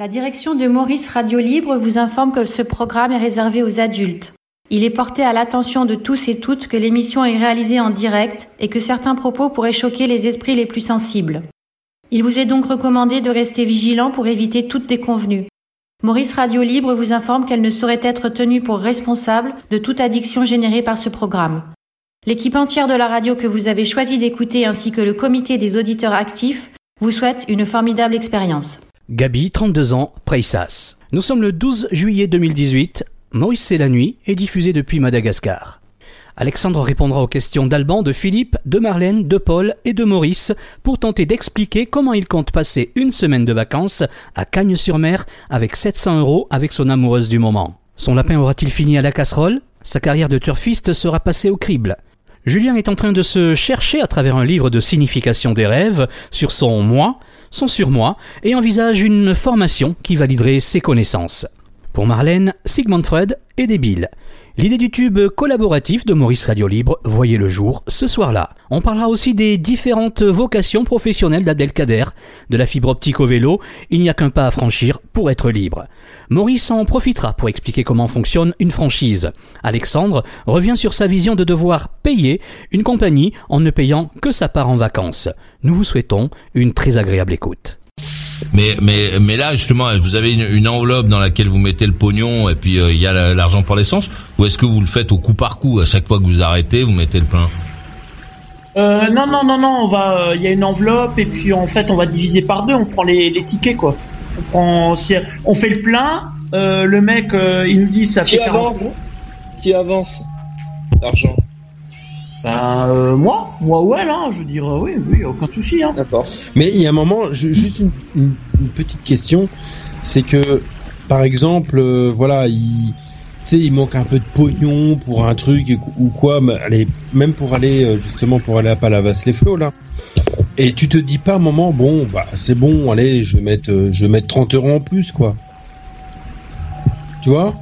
La direction de Maurice Radio Libre vous informe que ce programme est réservé aux adultes. Il est porté à l'attention de tous et toutes que l'émission est réalisée en direct et que certains propos pourraient choquer les esprits les plus sensibles. Il vous est donc recommandé de rester vigilant pour éviter toute déconvenue. Maurice Radio Libre vous informe qu'elle ne saurait être tenue pour responsable de toute addiction générée par ce programme. L'équipe entière de la radio que vous avez choisi d'écouter ainsi que le comité des auditeurs actifs vous souhaite une formidable expérience. Gabi, 32 ans, Preissas. Nous sommes le 12 juillet 2018. Maurice c'est la nuit est diffusé depuis Madagascar. Alexandre répondra aux questions d'Alban, de Philippe, de Marlène, de Paul et de Maurice pour tenter d'expliquer comment il compte passer une semaine de vacances à Cagnes-sur-Mer avec 700 euros avec son amoureuse du moment. Son lapin aura-t-il fini à la casserole? Sa carrière de turfiste sera passée au crible. Julien est en train de se chercher à travers un livre de signification des rêves sur son moi, son surmoi, et envisage une formation qui validerait ses connaissances. Pour Marlène, Sigmund Freud est débile. L'idée du tube collaboratif de Maurice Radio Libre voyait le jour ce soir-là. On parlera aussi des différentes vocations professionnelles d'Abdelkader, de la fibre optique au vélo, il n'y a qu'un pas à franchir pour être libre. Maurice en profitera pour expliquer comment fonctionne une franchise. Alexandre revient sur sa vision de devoir payer une compagnie en ne payant que sa part en vacances. Nous vous souhaitons une très agréable écoute. Mais mais mais là justement, vous avez une, enveloppe dans laquelle vous mettez le pognon et puis euh, il y a l'argent pour l'essence. Ou est-ce que vous le faites au coup par coup à chaque fois que vous arrêtez, vous mettez le plein euh, Non non non non, on va, euh, il y a une enveloppe et puis en fait on va diviser par deux. On prend les, les tickets quoi. On prend, on fait le plein. Euh, le mec il nous dit ça fait 40 Qui avance? L'argent ben, euh, moi, moi ouais là, je veux dire, oui, oui, aucun souci. Hein. D'accord. Mais il y a un moment, juste une, petite question, c'est que, par exemple, euh, voilà, il, tu sais, il manque un peu de pognon pour un truc ou quoi, mais allez, même pour aller euh, justement pour aller à Palavas les flots là. Et tu te dis pas un moment, bon, bah c'est bon, allez, je vais mettre, je vais mettre 30 euros en plus quoi. Tu vois?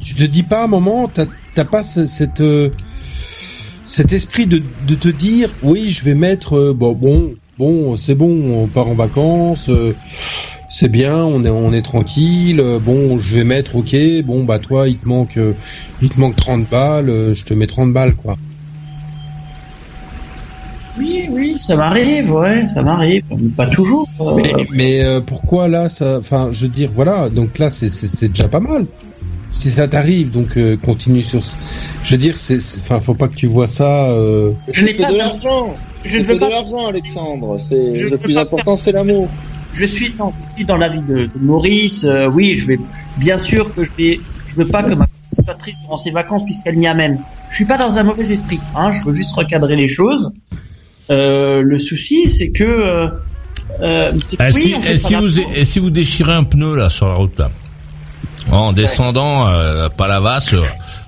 Tu te dis pas un moment, t'as pas cette cet esprit de, de, te dire oui je vais mettre euh, bon bon bon c'est bon on part en vacances euh, c'est bien on est on est tranquille euh, bon je vais mettre ok bon bah toi il te manque il te manque 30 balles je te mets 30 balles quoi oui oui ça m'arrive ouais ça m'arrive pas toujours mais, mais pourquoi là ça enfin je veux dire voilà donc là c'est c'est déjà pas mal si ça t'arrive, donc euh, continue sur. Je veux dire, c'est, enfin, faut pas que tu vois ça. Euh... Je n'ai pas de l'argent. Je ne veux pas de l'argent, Alexandre. C'est le plus important, c'est l'amour. Je suis dans, dans la vie de, Maurice. Euh, oui, je vais bien sûr que je vais. Je veux pas que ma soit triste durant ses vacances puisqu'elle m'y amène. Je suis pas dans un mauvais esprit. Hein, je veux juste recadrer les choses. Euh, le souci, c'est que. Euh, euh, ah, si, et si, vous, et si vous déchirez un pneu là sur la route là en descendant, euh, pas la vasse,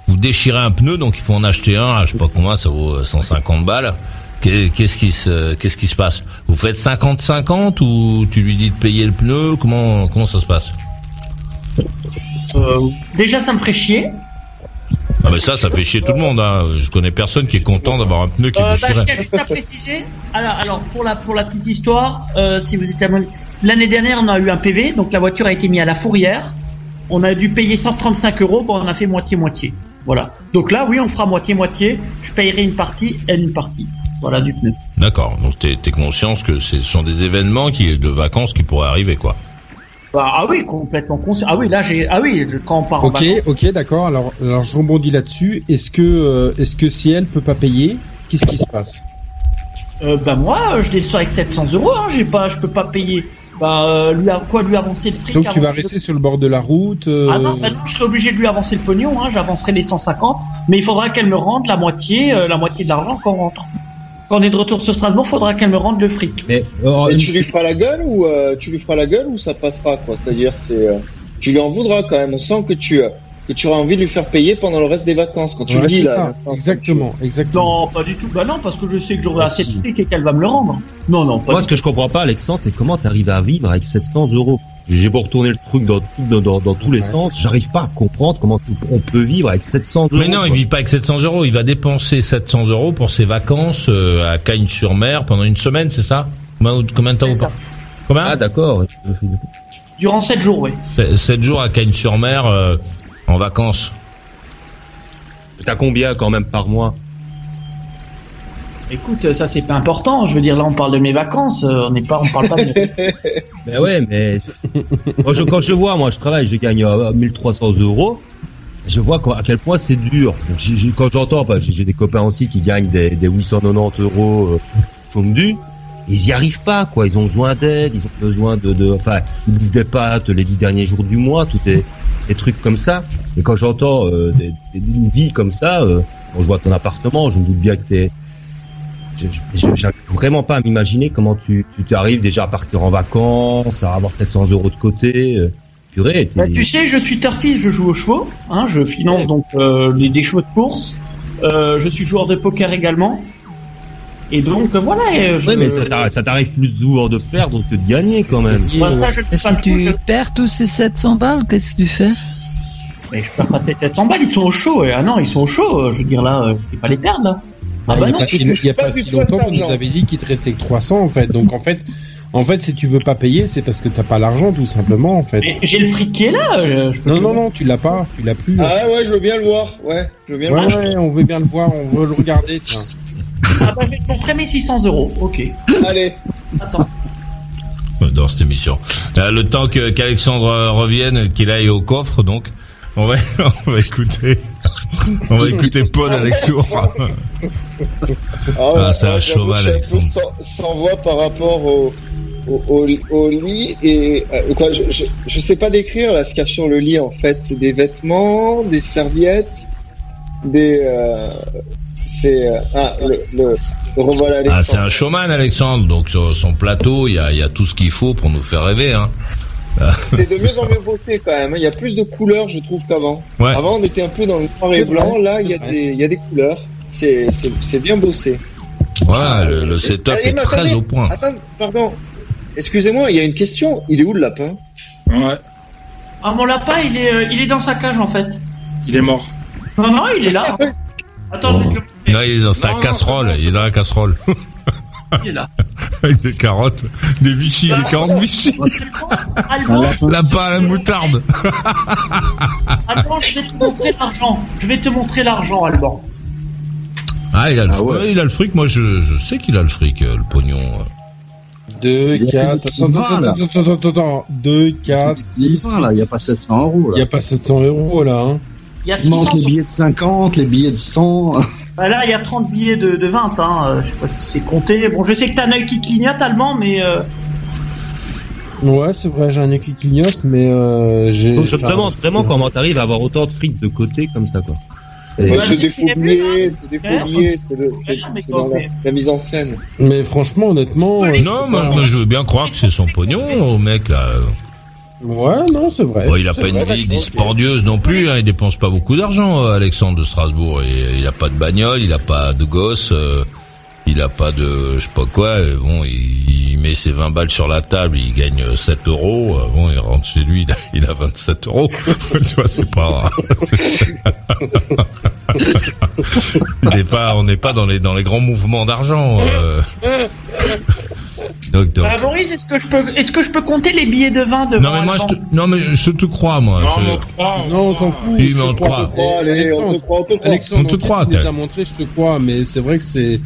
vous déchirez un pneu, donc il faut en acheter un. Je sais pas combien, ça vaut 150 euh, balles. Qu'est-ce qui se, qu'est-ce qui se passe? Vous faites 50-50 ou tu lui dis de payer le pneu? Comment, comment ça se passe? Euh, Déjà, ça me ferait chier. Ah mais ça, ça fait chier tout le monde. Hein. Je connais personne qui est content d'avoir un pneu qui est déchiré. Bah, je tiens juste à préciser. Alors, alors pour la pour la petite histoire, si vous étiez l'année dernière, on a eu un PV, donc la voiture a été mise à la fourrière on a dû payer 135 euros, bon, on a fait moitié-moitié. Voilà. Donc là, oui, on fera moitié-moitié. Je payerai une partie, elle une partie. Voilà, du pneu. D'accord. Donc t'es es conscience que ce sont des événements qui, de vacances qui pourraient arriver, quoi. Bah, ah oui, complètement conscient. Ah oui, là j'ai. Ah oui, quand on part. Ok, ok, d'accord. Alors, alors je rebondis là-dessus. Est-ce que, euh, est-ce que si elle peut pas payer, qu'est-ce qui se passe? Euh, Bah moi, je descends avec 700 euros. Hein. J'ai pas, je peux pas payer bah, euh, lui quoi lui avancer le fric. Donc tu vas rester sur le bord de la route. Euh, ah non, bah, je serai obligé de lui avancer le pognon. Hein, J'avancerai les 150, mais il faudra qu'elle me rende la moitié, euh, la moitié de l'argent qu'on rentre. Quand on est de retour sur Strasbourg, faudra qu'elle me rende le fric. Mais, tu lui feras la gueule ou tu lui feras la gueule ou ça passera quoi? C'est-à-dire c'est tu lui en voudras quand même. On sent que tu que tu auras envie de lui faire payer pendant le reste des vacances quand tu le dis là. Ça. Exactement, exactement. Non, pas du tout. Bah non, parce que je sais que j'aurai assez de fric et qu'elle va me le rendre. Non, non. Pas Moi, ce que je comprends pas, Alexandre, c'est comment tu arrives à vivre avec 700 euros. J'ai beau retourner le truc dans, dans, dans, tous les sens, j'arrive pas à comprendre comment on peut vivre avec 700 euros. Mais non, il vit pas avec 700 euros. Il va dépenser 700 euros pour ses vacances euh, à Cagnes-sur-Mer pendant une semaine, c'est ça? Combien de temps vous Combien Ah d'accord. Durant 7 jours, oui. 7 jours à Cagnes-sur-Mer euh, en vacances. T'as combien quand même par mois? Écoute, ça c'est pas important. Je veux dire, là on parle de mes vacances. euh, On n'est pas, on parle pas de. Ben ouais, mais quand je, quand je vois, moi je travaille, je gagne euh, 1300 euros. Je vois quoi- à quel point c'est dur. Donc, quand j'entends, bah, j'ai des copains aussi qui gagnent des, des 890 euros euh, chôme. Ils y arrivent pas, quoi. Ils ont besoin d'aide, ils ont besoin de, de, enfin, ils bouffent des pâtes les dix derniers jours du mois, tout des, des trucs comme ça. Et quand j'entends euh, des, des- une vie comme ça, euh, quand je vois ton appartement, je me doute bien que t'es, j'arrive vraiment pas à m'imaginer comment tu, tu t'arrives déjà à partir en vacances, à avoir peut-être 100 euros de côté. euh, Purée, Bah, tu sais, je suis turfiste, je joue aux chevaux. Hein, je finance donc euh, les, des chevaux de course. Euh, je suis joueur de poker également. Et donc euh, voilà. et je... Ouais, mais ça t'arrive, plus souvent de perdre que de gagner quand même. Ça, je Et sais si pas tu perds tous ces 700 balles, qu'est-ce que tu fais? Mais je perds pas ces 700 balles, ils sont au chaud. Ah non, ils sont au chaud. euh, Je veux dire là, euh, c'est pas les perdre là. Ah Bah, bah il y a non. pas si, y a pas si longtemps qu'on nous avait dit qu'il te restait que 300 en fait. Donc en fait, en fait, si tu veux pas payer, c'est parce que t'as pas l'argent tout simplement en fait. Mais J'ai le fric qui est là. euh, je peux Non non non, tu l'as pas, tu l'as plus. Ah ouais, je veux bien le voir. Ouais, je veux bien Ouais, le voir. ouais, on veut bien le voir, on veut le regarder. Tiens. Ah bah, je vais te montrer mes 600 euros. Ok. Allez. Attends. dans cette émission. Euh, le temps que qu'Alexandre euh, revienne, qu'il aille au coffre, donc on va on va écouter on va écouter Paul avec tour. Ah, c'est un cheval, Alexandre. sans, sans voix par rapport au, au, au, au lit et euh, quoi. Je, je, je sais pas décrire là ce qu'il y a sur le lit en fait. C'est des vêtements, des serviettes, des. Euh, c'est euh, ah le, le, le revoilà Ah, c'est un showman, Alexandre. Donc sur son plateau, il y a, il y a tout ce qu'il faut pour nous faire rêver. Hein. C'est de mieux en mieux bossé quand même. hein. Il y a plus de couleurs, je trouve, qu'avant. Ouais. Avant, on était un peu dans le noir et blanc. Là, il y a des, il y a des couleurs. C'est, c'est, c'est bien bossé. Ouais, le, le setup est très attendez. au point. Attends, pardon. Excusez-moi, il y a une question. Il est où le lapin? Ouais, Ah mon lapin, il est, euh, il est dans sa cage en fait. il est mort. Non non, il est là. Attends, je vais te le. Non, il est dans sa Non, non, casserole. bon, il est dans la casserole Il est là. avec des carottes, des Vichy, des carottes Vichy. Alban, Lapin à la moutarde. Alban, je vais te montrer l'argent. Je vais te montrer l'argent, Alban. Ah, il a le, Ah ouais. il a le fric. Moi, je, je sais qu'il a le fric, euh, le pognon. 2, Il y a 4, que des petites vingt, là. attends, attends, attends, attends, 2, 4, Il 6, là, il n'y a pas 700 euros. il y Là. a pas 700 euros là. Hein. Il manque 600 les billets de 50, les billets de 100. Bah là, il y a 30 billets de, de 20, hein. euh, Je sais pas si c'est compté. Bon, je sais que t'as un œil qui clignote, Allemand, mais euh, Ouais, c'est vrai, j'ai un œil qui clignote, mais euh, j'ai. Donc je me demande vraiment comment t'arrives à avoir autant de fric de côté comme ça quoi. Ouais, Ouais, C'est des faux billets, c'est des faux billets, c'est dans la, mise en scène. Mais franchement, honnêtement. Non, moi, pas- moi, je veux bien croire que c'est son pognon, au mec là. Ouais, non, c'est vrai. Bon, il a pas une vie dispendieuse non plus. Hein, il dépense pas beaucoup d'argent, euh, Alexandre de Strasbourg. Et, il a pas de bagnole, il a pas de gosse, euh, il a pas de je sais pas quoi. et Bon, il, il met ses 20 balles sur la table, il gagne euh, 7 euros. euh, Bon, il rentre chez lui, il a, il a 27 euros. tu vois, c'est pas. on n'est pas, on n'est pas dans les dans les grands mouvements d'argent. euh. Donc, donc- bah, Maurice, est-ce que je peux, est-ce que je peux compter les billets de 20 de Non mais moi, je te, non mais je te crois moi. Non, Je- mais on te croit, on- Non, on s'en fout. Oui, je mais on te croit. Alexandre, te croit, on te croit. Alexandre, On te enquête, croit, tu as montré, je te crois, mais c'est vrai que c'est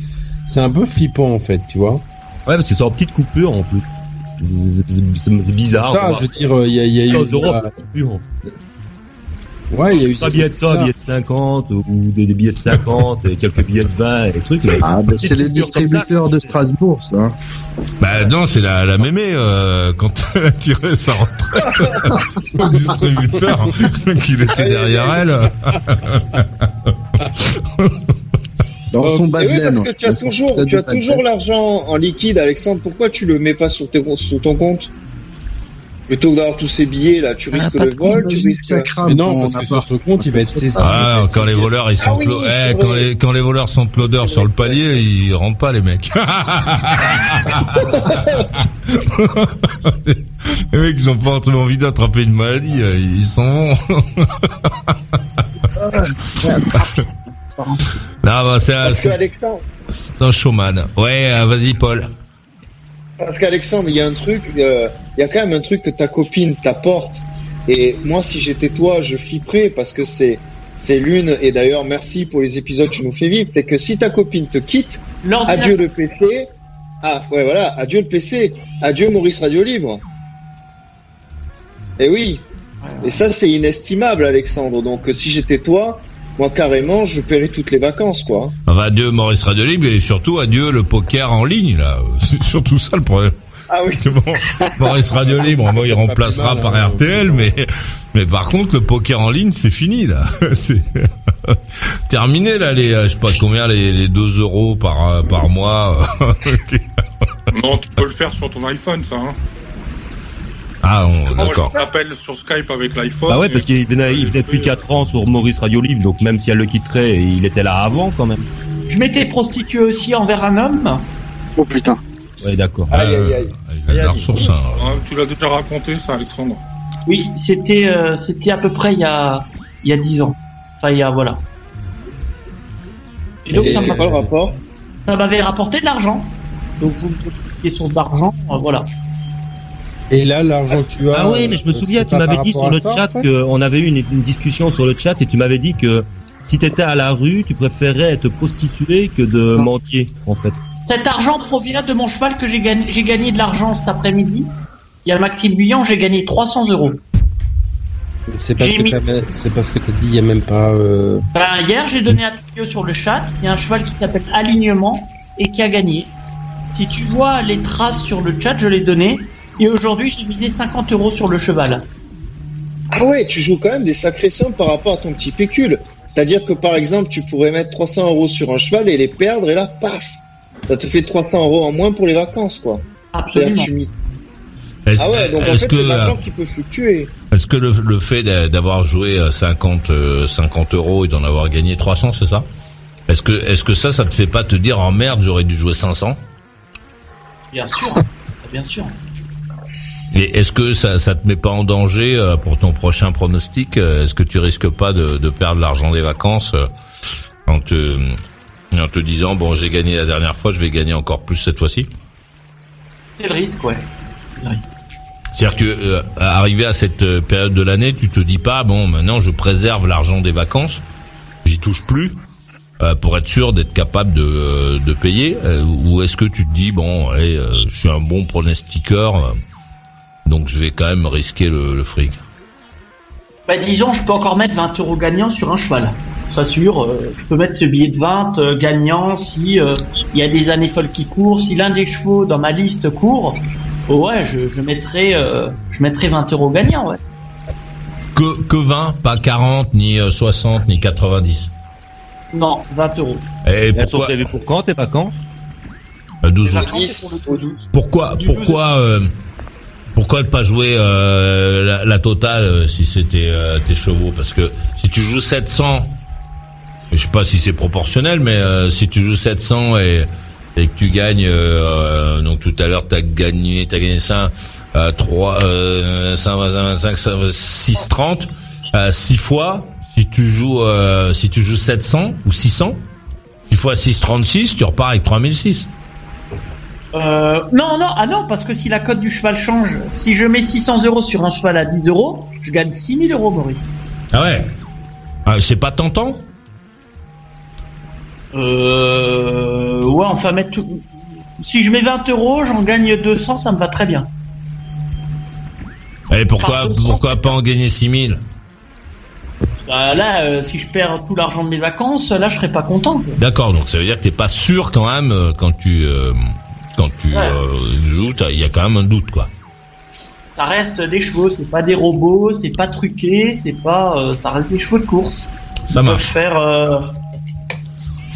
c'est un peu flippant en fait, tu vois. Ouais parce que c'est en petite coupure en plus. C'est- C'est c'est- c'est bizarre. Ça, je veux dire, il y a, y a eu. 100 euros en euh, Ouais, il y a eu. Pas billets de 100, billets de 50 ou des, des billets de 50 et quelques billets de 20 et des trucs. mais- Ah, ben c'est les ça, distributeurs de Strasbourg, ça. hein. Bah non, c'est la, la mémé euh, quand elle a tiré sa retraite au distributeur, qu'il était derrière elle. Dans Oh, son bas de laine. parce que tu as ça- toujours, tu as toujours l'argent en liquide, Alexandre. Pourquoi tu le mets pas sur, tes, sur ton compte? Plutôt que d'avoir tous ces billets là, tu Ah, risques le de vol, tu risques. Mais non, parce on que a sur ce compte, il va être saisi. Ah, quand les voleurs ils Ah sont oui, clo- c'est eh, quand les quand les voleurs sentent l'odeur sur le palier, ils rentrent pas les mecs. les mecs ils ont pas envie d'attraper une maladie, euh, ils s'en vont. non, bah, c'est un, un showman. Ouais, euh, vas-y Paul. Parce qu'Alexandre, il y a un truc, euh, il y a quand même un truc que ta copine t'apporte. Et moi, si j'étais toi, je flipperais parce que c'est, c'est l'une, et d'ailleurs, merci pour les épisodes que tu nous fais vivre, c'est que si ta copine te quitte, adieu le PC. Ah, ouais, voilà, adieu le PC. Adieu Maurice Radio Libre. Et oui. Et ça, c'est inestimable, Alexandre. Donc, si j'étais toi, moi, carrément, je paierais toutes les vacances, quoi. Enfin, adieu Maurice Radio Libre et surtout adieu le poker en ligne là. C'est surtout ça le problème. Ah oui. Bon, Maurice Radio Libre, moi il remplacera mal, par hein, RTL, mais mais par contre le poker en ligne c'est fini là. C'est terminé là les euh, je sais pas combien les, les 2 euros par euh, par mois. Non, tu peux le faire sur ton iPhone, ça. Hein. Ah on- Moi, d'accord. je sur Skype avec l'iPhone. Bah ouais, parce qu'il venait, il venait depuis 4 ans sur Maurice Radio Libre, donc même si elle le quitterait, il était là avant quand même. Je m'étais prostitué aussi envers un homme. Oh putain. Ouais, d'accord. Aïe, aïe, aïe. Il a la ressource, hein. Ah, tu l'as déjà raconté, ça, Alexandre. Oui, c'était euh, c'était à peu près il y a il y a dix ans. Enfin, il y a voilà. Et donc Et ça c'est m'a- quoi le rapport? ça m'avait rapporté de l'argent. Donc vous me posez des sources d'argent, euh, voilà. Et là, l'argent que tu as. Ah oui, mais je me euh, souviens, tu m'avais dit sur le ça, chat en fait qu'on avait eu une, une discussion sur le chat et tu m'avais dit que si t'étais à la rue, tu préférerais être prostituée que de Non. mendier, en fait. Cet argent provient de mon cheval que j'ai gagné. J'ai gagné de l'argent cet après-midi. Il y a Maxime Guyon, j'ai gagné 300 euros. C'est parce, mis- c'est parce que t'as dit, il y a même pas. euh, Ben, hier, j'ai donné un tuyau sur le chat. Il y a un cheval qui s'appelle Alignement et qui a gagné. Si tu vois les traces sur le chat, je l'ai donné. Et aujourd'hui, j'ai misé 50 euros sur le cheval. Ah ouais, tu joues quand même des sacrées sommes par rapport à ton petit pécule. C'est-à-dire que par exemple, tu pourrais mettre 300 euros sur un cheval et les perdre, et là, paf Ça te fait 300 euros en moins pour les vacances, quoi. Absolument. tu Ah ouais, donc en est-ce fait, que euh, l'argent qui peut fluctuer. est-ce que le, le fait d'a- d'avoir joué euh, 50 euh, 50 euros et d'en avoir gagné 300, c'est ça? Est-ce que est-ce que ça ça te fait pas te dire oh merde, j'aurais dû jouer 500 Bien sûr. Bien sûr. Et est-ce que ça, ça te met pas en danger euh, pour ton prochain pronostic euh, Est-ce que tu risques pas de, de perdre l'argent des vacances euh, en te, en te disant bon j'ai gagné la dernière fois, je vais gagner encore plus cette fois-ci? C'est le risque, ouais. C'est le risque. C'est-à-dire que euh, arrivé à cette période de l'année, tu te dis pas bon maintenant je préserve l'argent des vacances, j'y touche plus euh, pour être sûr d'être capable de, de payer euh, ou est-ce que tu te dis bon allez, euh, je suis un bon pronostiqueur euh, donc je vais quand même risquer le, le fric. Bah, disons, je peux encore mettre 20 euros gagnants sur un cheval. Ça sûr, euh, je peux mettre ce billet de 20 euh, gagnant si euh, il y a des années folles qui courent, si l'un des chevaux dans ma liste court. oh ouais, je, je mettrai, euh, je mettrai 20 euros gagnants, ouais. Que, que 20, pas 40, ni euh, 60, ni 90. Non, 20 euros. Et sont pourquoi prévues pour quand tes vacances? Euh, 12 Les août. vacances, c'est pour le 12 août. Pourquoi, pourquoi, euh, pourquoi ne pas jouer euh, la, totale euh, si c'était euh, tes chevaux? Parce que si tu joues 700, je sais pas si c'est proportionnel, mais si tu joues 700 et, que tu gagnes, donc tout à l'heure t'as gagné, t'as gagné 5, euh, 3, euh, 5, 25, 6, 30, 6 fois. Si tu joues, si tu joues 700 ou 600, 6 fois 6, 36, tu repars avec 3006. Euh, non, non, ah non, parce que si la cote du cheval change, si je mets 600 euros sur un cheval à 10 euros, je gagne 6000 euros, Maurice. Ah ouais ah, C'est pas tentant Euh, ouais, enfin mettre tout. Si je mets 20 euros, j'en gagne 200, ça me va très bien. Et pourquoi, Par 200, pourquoi pas en gagner 6000 Bah, là, euh, si je perds tout l'argent de mes vacances, là, je serais pas content. D'accord, donc ça veut dire que t'es pas sûr quand même euh, quand tu euh, quand tu Ouais. euh, joues, il y a quand même un doute quoi. Ça reste des chevaux, c'est pas des robots, c'est pas truqué, c'est pas, euh, ça reste des chevaux de course. Ça Ils marche. faire, euh,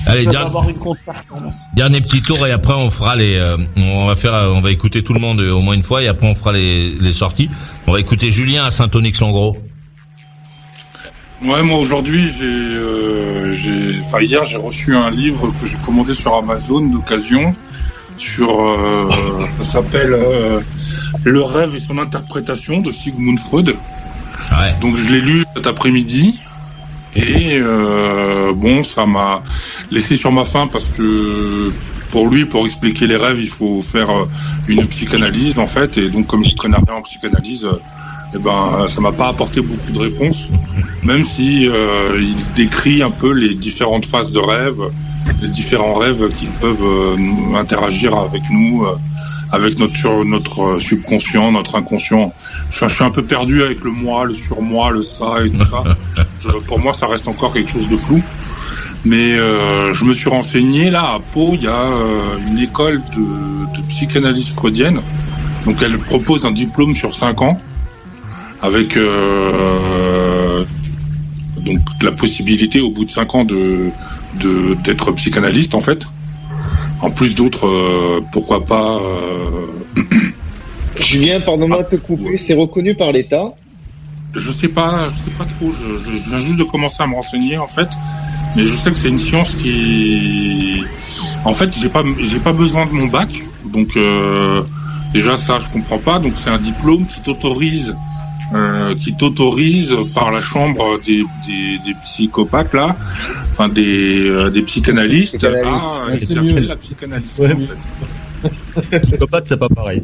Allez, ils peuvent der- avoir une contre-performance. dernier petit tour et après on fera les euh, on va faire on va écouter tout le monde au moins une fois et après on fera les, les sorties. On va écouter Julien à Saint-Onyx-Langros. Ouais, moi aujourd'hui, j'ai, euh, j'ai, enfin hier, j'ai reçu un livre que j'ai commandé sur Amazon d'occasion. Sur, euh, ça s'appelle euh, Le rêve et son interprétation de Sigmund Freud. Ouais. Donc je l'ai lu cet après-midi et euh, bon, ça m'a laissé sur ma faim parce que pour lui, pour expliquer les rêves, il faut faire une psychanalyse en fait. Et donc, comme je connais rien en psychanalyse, eh ben, ça m'a pas apporté beaucoup de réponses. Même si euh, il décrit un peu les différentes phases de rêve, les différents rêves qui peuvent euh, interagir avec nous, euh, avec notre notre subconscient, notre inconscient. Je, suis- je suis un peu perdu avec le moi, le surmoi, le ça et tout ça. Je- pour moi, ça reste encore quelque chose de flou. Mais euh, je me suis renseigné là à Pau, il y a euh, une école de, de psychanalyse freudienne. Donc elle propose un diplôme sur 5 ans avec euh, donc la possibilité au bout de 5 ans de- d'être psychanalyste en fait. En plus d'autres, euh, pourquoi pas. euh, Julien, te couper, c'est reconnu par l'État. je sais pas, je sais pas trop. Je, je- je viens juste de commencer à me renseigner en fait, mais je sais que c'est une science qui, en fait, j'ai pas, j'ai pas besoin de mon bac, donc euh, déjà ça je comprends pas. Donc c'est un diplôme qui t'autorise, euh, qui t'autorise par la chambre des, des, des psychopathes là, enfin des, euh, des psychanalystes Psychanalyste. à Ouais, c'est exercer mieux. la psychanalyse. Ouais. Psychopathe, c'est pas pareil.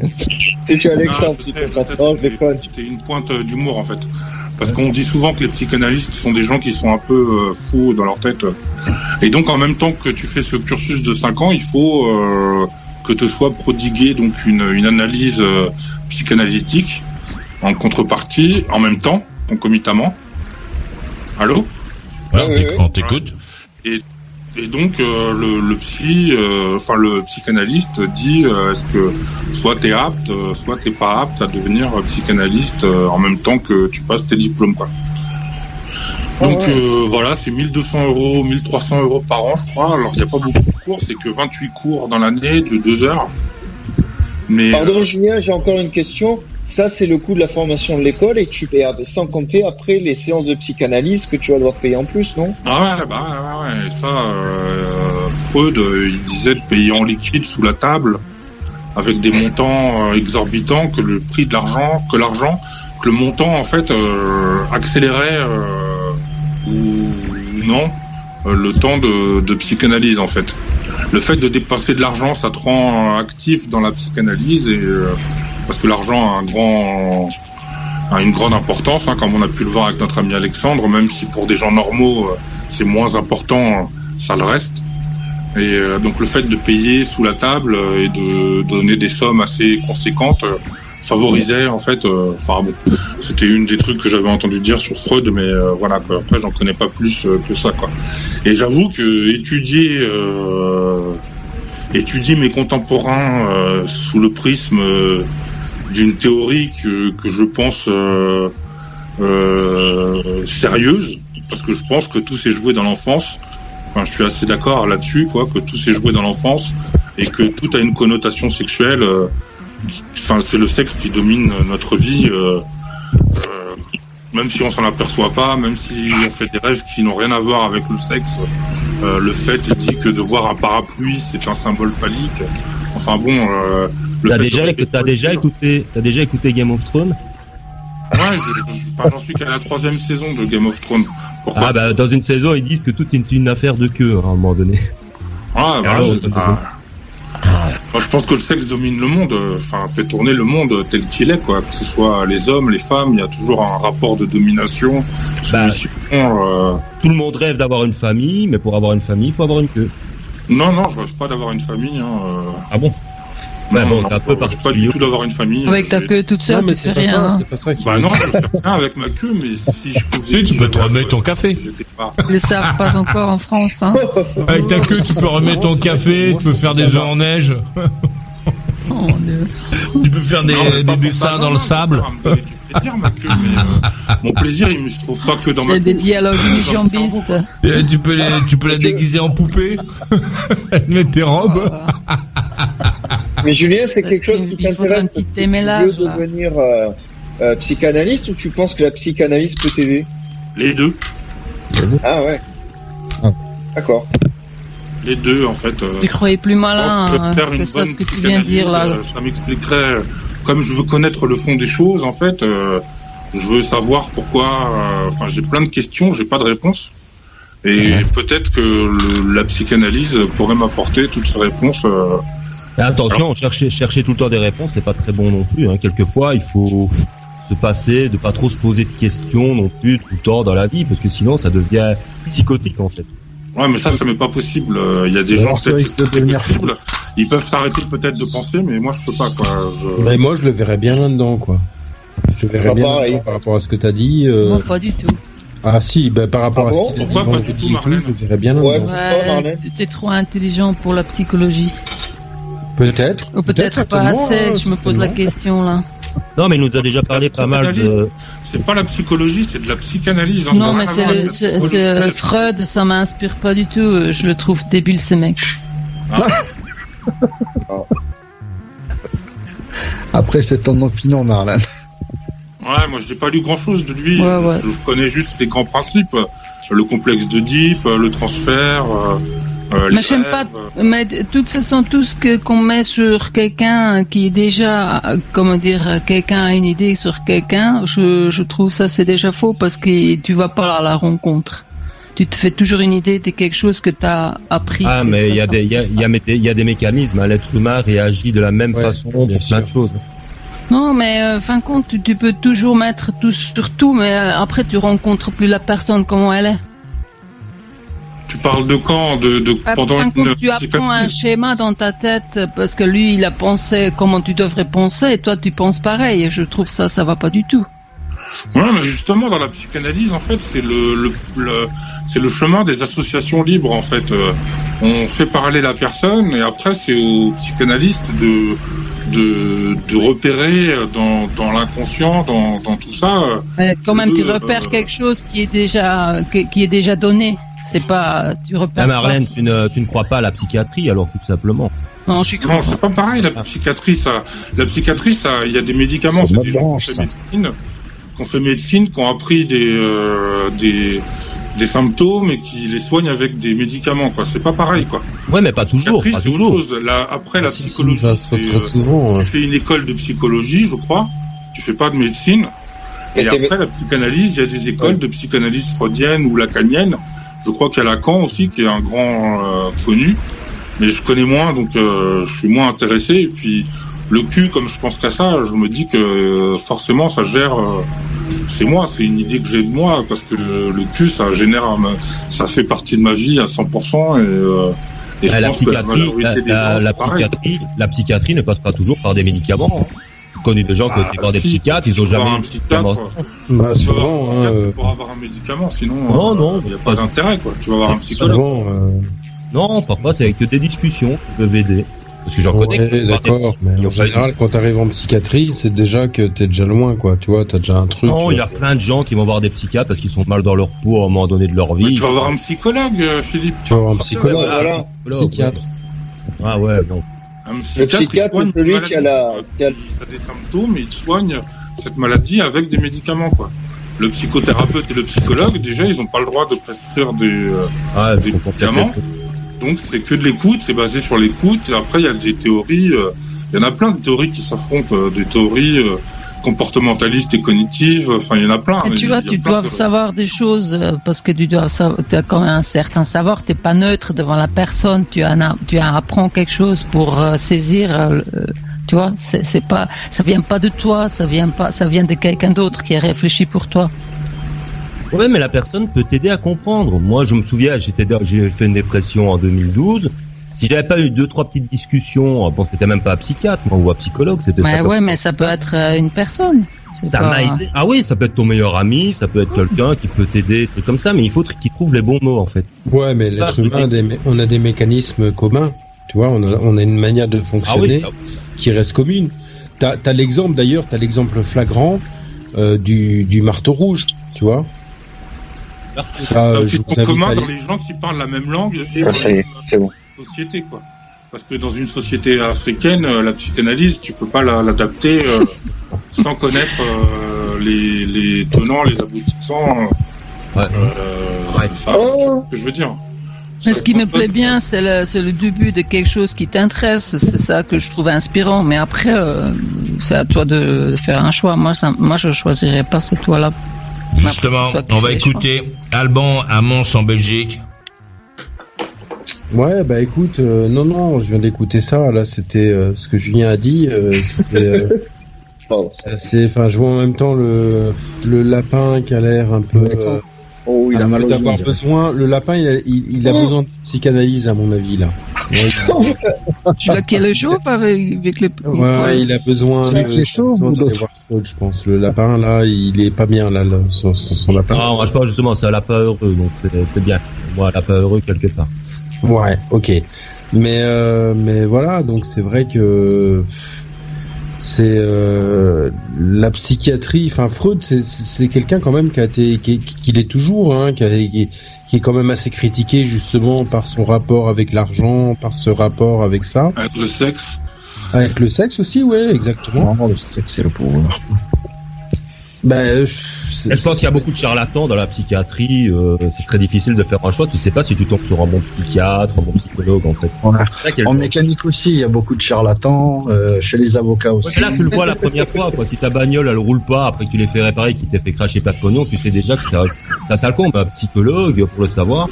C'est chez Alexandre, psychopathe. Non, je déconne. C'était une pointe d'humour en fait. Parce qu'on dit souvent que les psychanalystes sont des gens qui sont un peu euh, fous dans leur tête. Et donc en même temps que tu fais ce cursus de 5 ans, il faut euh, que te soit prodigué donc une, une analyse euh, psychanalytique en contrepartie, en même temps, concomitamment. Allô Ouais, on t'écoute. Et donc euh, le, le psy, euh, enfin le psychanalyste dit euh, est-ce que soit t'es apte, soit t'es pas apte à devenir psychanalyste euh, en même temps que tu passes tes diplômes quoi. Donc Ah ouais. euh, voilà, c'est 1200 euros, 1300 euros par an je crois. Alors il n'y a pas beaucoup de cours, c'est que 28 cours dans l'année de 2 heures. Mais Pardon, Julien, j'ai encore une question. Ça, c'est le coût de la formation de l'école et tu payes sans compter après les séances de psychanalyse que tu vas devoir payer en plus, non? Ah ouais, bah ouais, ouais. Ça, euh, Freud, euh, il disait de payer en liquide sous la table avec des montants euh, exorbitants que le prix de l'argent, que l'argent, que le montant en fait accélérait ou non le temps de, psychanalyse en fait. Le fait de dépenser de l'argent, ça te rend actif dans la psychanalyse et parce que l'argent a une grande importance, hein, comme on a pu le voir avec notre ami Alexandre, même si pour des gens normaux euh, c'est moins important, ça le reste. Et euh, donc le fait de payer sous la table euh, et de donner des sommes assez conséquentes favorisait en fait, enfin bon, c'était une des trucs que j'avais entendu dire sur Freud, mais voilà, après j'en connais pas plus que ça quoi. Et j'avoue que étudier étudier mes contemporains sous le prisme d'une théorie que, que je pense euh, euh, sérieuse, parce que je pense que tout s'est joué dans l'enfance. Enfin, je suis assez d'accord là-dessus, quoi, que tout s'est joué dans l'enfance et que tout a une connotation sexuelle. euh, Enfin, c'est le sexe qui domine notre vie, euh, euh, même si on s'en aperçoit pas, même si on fait des rêves qui n'ont rien à voir avec le sexe. euh, le fait dit que de voir un parapluie, c'est un symbole phallique. Enfin bon. T'as déjà, déjà écouté, t'as déjà écouté Game of Thrones? Ouais, j'en suis qu'à la troisième saison de Game of Thrones. Pourquoi? Ah bah dans une saison ils disent que tout est une affaire de queue hein, à un moment donné. Ah, bah, alors, ah. Moi, je pense que le sexe domine le monde, euh, enfin, fait tourner le monde tel qu'il est, quoi. Que ce soit les hommes, les femmes, il y a toujours un rapport de domination, Bah, euh, Tout le monde rêve d'avoir une famille, mais pour avoir une famille, il faut avoir une queue. Non, non, je rêve pas d'avoir une famille. Hein, euh, Ah bon? Bah bon, t'es un peu pas du tout d'avoir une famille. Avec ta queue toute seule, mais tu c'est rien. ça, hein. c'est pas ça qui Bah non, je fais rien avec ma queue, mais si je pouvais... Si, tu peux te remettre ton café. le savent pas encore en France. Hein. Avec ta queue, tu peux remettre ton café, tu peux faire des œufs en neige, Oh, tu peux faire des, Non, mais dessins non, dans le non, sable. ça plaisir, ma queue, mais, euh, mon plaisir, il ne se trouve pas que dans ma C'est des queue. dialogues jambistes. tu peux les, tu peux la déguiser en poupée, mettre tes robes. Mais Julien, c'est quelque chose qui t'intéresse Tu veux là. devenir euh, euh, psychanalyste ou tu penses que la psychanalyse peut t'aider? Les deux. Ah ouais. Ah. D'accord. Les deux, en fait. euh, Tu croyais plus je malin que hein, faire une que ça, ce que tu viens de dire là. euh, Ça m'expliquerait, comme je veux connaître le fond des choses, en fait, euh, je veux savoir pourquoi. euh, Enfin, j'ai plein de questions, j'ai pas de réponse. Et peut-être que le- la psychanalyse pourrait m'apporter toutes ces réponses. Euh, Mais attention, chercher, chercher tout le temps des réponses, c'est pas très bon non plus. Hein. Quelquefois, il faut se passer, de pas trop se poser de questions non plus tout le temps dans la vie, parce que sinon, ça devient psychotique en fait. Ouais, mais ça, ça m'est pas possible. Euh, Il y a des gens, peut-être, devenir possible. Ils peuvent s'arrêter peut-être de penser, mais moi, je peux pas, quoi. Je- Mais moi, je le verrais bien là-dedans, quoi. Je le verrais Pas bien pareil. par rapport à ce que t'as dit. euh, Moi, pas du tout. Ah si, ben, par rapport Ah à ce qu'il a dit Pourquoi pas du tout, Marlène je le verrais bien là-dedans. Ouais, t'es trop intelligent pour la psychologie. Peut-être. Ou peut-être pas assez, hein, je me pose la question là. Non, mais il nous a déjà parlé pas mal de. C'est pas la psychologie, c'est de la psychanalyse. hein, Non, mais c'est Freud, ça m'inspire pas du tout. Je le trouve débile, ce mec. Après, c'est ton opinion, Marlène. Ouais, moi, j'ai pas lu grand chose de lui. Ouais, je, ouais. je connais juste les grands principes. Le complexe de Deep, le transfert, euh, euh, Mais j'aime pas. euh. Mais de toute façon, tout ce que qu'on met sur quelqu'un qui est déjà, comment dire, quelqu'un a une idée sur quelqu'un, je, je trouve ça c'est déjà faux parce que tu vas pas à la rencontre. Tu te fais toujours une idée de quelque chose que tu as appris. Ah, mais il y a des, il y a, y a des- il y a des mécanismes. hein. L'être humain réagit de la même Ouais, façon pour plein de choses. Non, mais euh, fin de compte, tu, tu peux toujours mettre tout sur tout, mais euh, après tu rencontres plus la personne comment elle est. Tu parles de quand de, de Ah, pendant une compte, tu apprends un schéma dans ta tête euh, parce que lui, il a pensé comment tu devrais penser et toi, tu penses pareil. Et je trouve ça, ça va pas du tout. Ouais, mais justement, dans la psychanalyse, en fait, c'est le, le, le- c'est le chemin des associations libres, en fait. Euh, on fait parler la personne et après, c'est au psychanalyste de, de, de repérer dans, dans l'inconscient, dans, dans tout ça. euh, quand même, tu Euh, repères quelque chose qui est déjà, qui est déjà donné. C'est pas, tu repères. Ah, pas. Marlène, tu ne, tu ne crois pas à la psychiatrie, alors tout simplement. Non, je suis Non, c'est pas pareil, la psychiatrie, ça. La psychiatrie, ça, il y a des médicaments, C'est des gens qui ont ça. fait médecine, qui ont fait médecine, qui ont appris des, euh, des, des symptômes et qui les soignent avec des médicaments, quoi. C'est pas pareil, quoi. Ouais, mais pas toujours, Psychiatrie, pas c'est autre toujours. chose. Là, après, la Si, si, psychologie, ça se euh, souvent. tu fais une école de psychologie, je crois. Tu fais pas de médecine. Et après, la psychanalyse, il y a des écoles Ouais. de psychanalyse freudienne ou lacanienne. Je crois qu'il y a Lacan aussi, qui est un grand euh, connu. Mais je connais moins, donc euh, je suis moins intéressé. Et puis, le cul, comme je pense qu'à ça, je me dis que euh, forcément, ça gère... euh, c'est moi, c'est une idée que j'ai de moi, parce que le cul, ça génère... ça fait partie de ma vie à 100%. Et, euh, et je Ah, la pense que la psychiatrie, majorité la, des la- gens, la psychiatrie, la psychiatrie ne passe pas toujours par des médicaments. hein. Je connais des gens qui ont été Ah, voir des psychiatres, ils tu ont jamais un psychiatre, Bah, Tu vas avoir un souvent, euh, pour avoir un médicament, sinon Non, euh, non. il n'y a pas d'intérêt quoi. Tu vas avoir un psychologue. souvent. euh, Non, parfois c'est avec des discussions qui peuvent aider. Parce que j'en connais Ouais, voir des d'accord, mais en général, quand t'arrives en psychiatrie, c'est déjà que t'es déjà loin, quoi. Tu vois, t'as déjà un truc. Non, il y a plein de gens qui vont voir des psychiatres parce qu'ils sont mal dans leur peau à un moment donné de leur Mais vie. tu vas avoir un psychologue, Philippe. Tu vas avoir un psychologue. Voilà. psychiatre. Ah ouais, non. Un Le psychiatre, il soigne celui qui a la. Il des symptômes et il soigne cette maladie avec des médicaments quoi. Le psychothérapeute et le psychologue, déjà, ils n'ont pas le droit de prescrire des. euh, Ah, Des médicaments. donc c'est que de l'écoute, c'est basé sur l'écoute. Après, il y a des théories. euh, Il y en a plein de théories qui s'affrontent, euh, des théories comportementalistes et cognitives. Enfin, il y en a plein. Et tu vois, a tu dois de- savoir des choses euh, parce que tu dois savoir, tu as quand même un certain savoir. T'es pas neutre devant la personne. Tu as, tu apprends quelque chose pour euh, saisir. euh, le- tu vois, c'est c'est pas, ça vient pas de toi, ça vient pas, ça vient de quelqu'un d'autre qui a réfléchi pour toi. Ouais, mais la personne peut t'aider à comprendre. Moi, je me souviens, j'étais, j'ai fait une dépression en 2012. Si j'avais pas eu deux, trois petites discussions, bon, c'était même pas un psychiatre, moi, ou un psychologue, c'était Mais ça. ouais, mais ça peut être euh, une personne. Ça pas- m'a aidé. Ah oui, ça peut être ton meilleur ami, ça peut être quelqu'un qui peut t'aider, trucs comme ça, mais il faut qu'il trouve les bons mots, en fait. Ouais, mais Ah, l'être humain, a des mé- on a des mécanismes communs. Tu vois, on a, on a une manière de Ah fonctionner oui, qui reste commune. T'as as, l'exemple, d'ailleurs, t'as l'exemple flagrant euh, du, du marteau rouge. Tu vois. Je vous invite communs à dans les gens qui parlent la même langue et Ah, dans ça y est, c'est bon. Société, quoi. Parce que dans une société africaine, euh, la psychanalyse, tu peux pas la- l'adapter euh, sans connaître euh, les, les tenants, les aboutissants. Ouais. Euh, Ouais. Oh. que je veux dire. Mais ce qui me plaît bien, c'est le, début de quelque chose qui t'intéresse. C'est ça que je trouve inspirant. Mais après, euh, c'est à toi de faire un choix. Moi, ça, moi, je choisirais pas cette toi-là. Justement, on va écouter Alban à Mons en Belgique. Ouais, bah écoute, euh, non, non, je viens d'écouter ça. Là, c'était euh, ce que Julien a dit. euh, c'était. euh, c'est assez- Enfin, je vois en même temps le, le lapin qui a l'air un peu. euh, Oh, il a mal d'avoir besoin. Le lapin, il a, il, il a besoin de psychanalyse, à mon avis, là. Ouais, Celui-là qui est chauve avec, avec les petits Ouais, il a besoin. C'est de- qui est chauve besoin ou d'aller d'autres? voir Claude, je pense. Le lapin, là, il est pas bien, là, le- son, son, son lapin. Non, moi je pense justement, c'est un lapin heureux, donc c'est c'est bien. Moi, un lapin heureux quelque part. Ouais, ok. Mais euh, mais voilà, donc c'est vrai que c'est euh, la psychiatrie. Enfin, Freud, c'est c'est quelqu'un quand même qui a été, qui, qui l'est toujours, hein, qui, a- qui, qui est quand même assez critiqué justement par son rapport avec l'argent, par ce rapport avec ça, Avec le sexe. avec le sexe aussi, ouais, exactement. Non, le sexe, c'est le pouvoir. Ben, euh, Et je pense qu'il y a beaucoup de charlatans dans la psychiatrie. euh, c'est très difficile de faire un choix. Tu sais pas si tu tombes sur un bon psychiatre, un bon psychologue en fait. Ouais. Ça En mécanique aussi, il y a beaucoup de charlatans, euh, chez les avocats Ouais, aussi. mais là, tu le vois la première fois, quoi. Si ta bagnole, elle roule pas, après que tu l'aies fait réparer, qu'il t'ait fait cracher pas de pognon, tu sais déjà que c'est un, c'est un sale con, mais un psychologue, pour le savoir.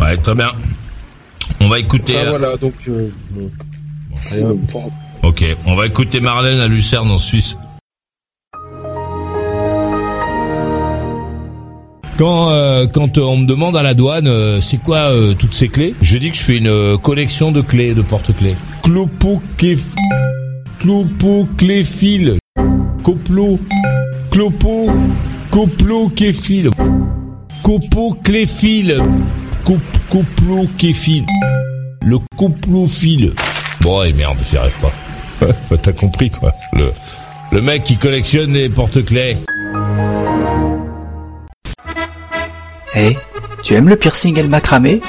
Ouais, très bien. On va écouter. Ah, voilà, donc. euh, bon. Allez. Ok, on va écouter Marlène à Lucerne en Suisse. Quand euh, quand euh, on me demande à la douane euh, c'est quoi euh, toutes ces clés, je dis que je fais une euh, collection de clés, de porte-clés. Clopo Clopo Cléphile. Coplo. Clopo. Coplo Képhile. Copo Cléphile. Cop, coplo Képhile. Le coplophile. Bon, et merde, j'y arrive pas. T'as compris quoi. Le, le mec qui collectionne les porte-clés. Eh, tu aimes le piercing et le macramé?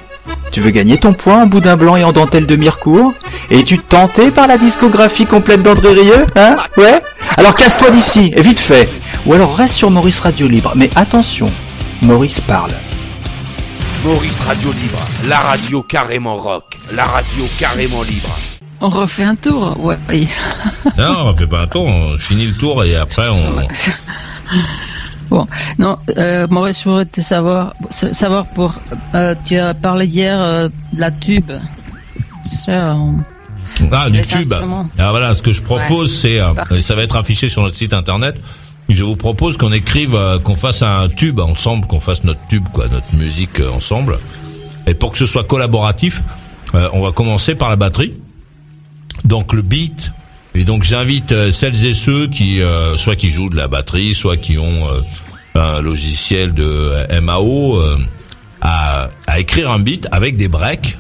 Tu veux gagner ton point en boudin blanc et en dentelle de Mirecourt Et tu te tentais par la discographie complète d'André Rieu Hein? Ouais? Alors casse-toi d'ici, et vite fait Ou alors reste sur Maurice Radio Libre, mais attention, Maurice parle. Maurice Radio Libre, la radio carrément rock, la radio carrément libre. On refait un tour, ouais. oui. Non, on fait pas un tour, on finit le tour et après on... Bon, non, euh, Maurice, je voudrais te savoir, sa- savoir pour, euh, tu as parlé hier euh, de la tube. Ça, on- Ah, du tube. Alors voilà, ce que je propose, Ouais. c'est, euh, ça va être affiché sur notre site internet. Je vous propose qu'on écrive, euh, qu'on fasse un tube ensemble, qu'on fasse notre tube, quoi, notre musique euh, ensemble. Et pour Et donc j'invite euh, celles et ceux qui, euh, soit qui jouent de la batterie, soit qui ont euh, un logiciel de euh, MAO, à, à écrire un beat avec des breaks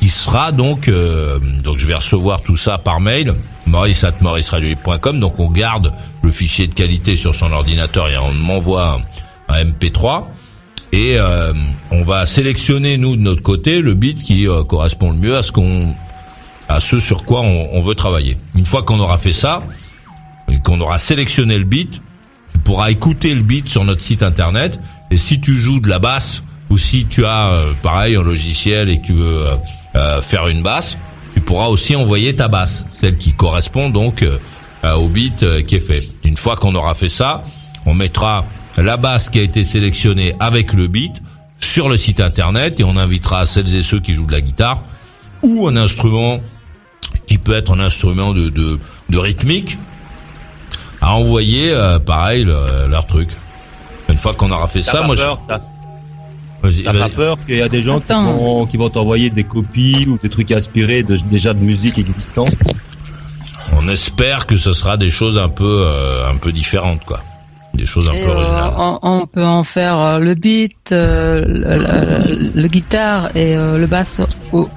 qui sera donc euh, donc je vais recevoir tout ça par mail maurice at mauriceradiolibre.com donc on garde le fichier de qualité sur son ordinateur et on m'envoie un, un MP3 et euh, on va sélectionner nous de notre côté le beat qui correspond le mieux à ce qu'on à ce sur quoi on, on veut travailler. Une fois qu'on aura fait ça qu'on aura sélectionné le beat, tu pourras écouter le beat sur notre site internet et si tu joues de la basse ou si tu as euh, pareil un logiciel et que tu veux euh, euh, faire une basse, tu pourras aussi envoyer ta basse, celle qui correspond donc euh, euh, au beat qui est fait. Une fois qu'on aura fait ça, on mettra la basse qui a été sélectionnée avec le beat sur le site internet et on invitera celles et ceux qui jouent de la guitare ou un instrument qui peut être un instrument de, de, de rythmique à envoyer euh, pareil le- leur truc. Une fois qu'on aura fait ça, moi peur, je... t'as- pas peur qu'il y a des gens qui Attends. vont, qui vont t'envoyer des copies ou des trucs inspirés de, déjà de musique existante? On espère que ce sera des choses un peu euh, un peu différentes quoi. Des choses un Et, peu euh, originales. on, on peut en faire euh, le beat, euh, le, le- le guitare et euh, le basse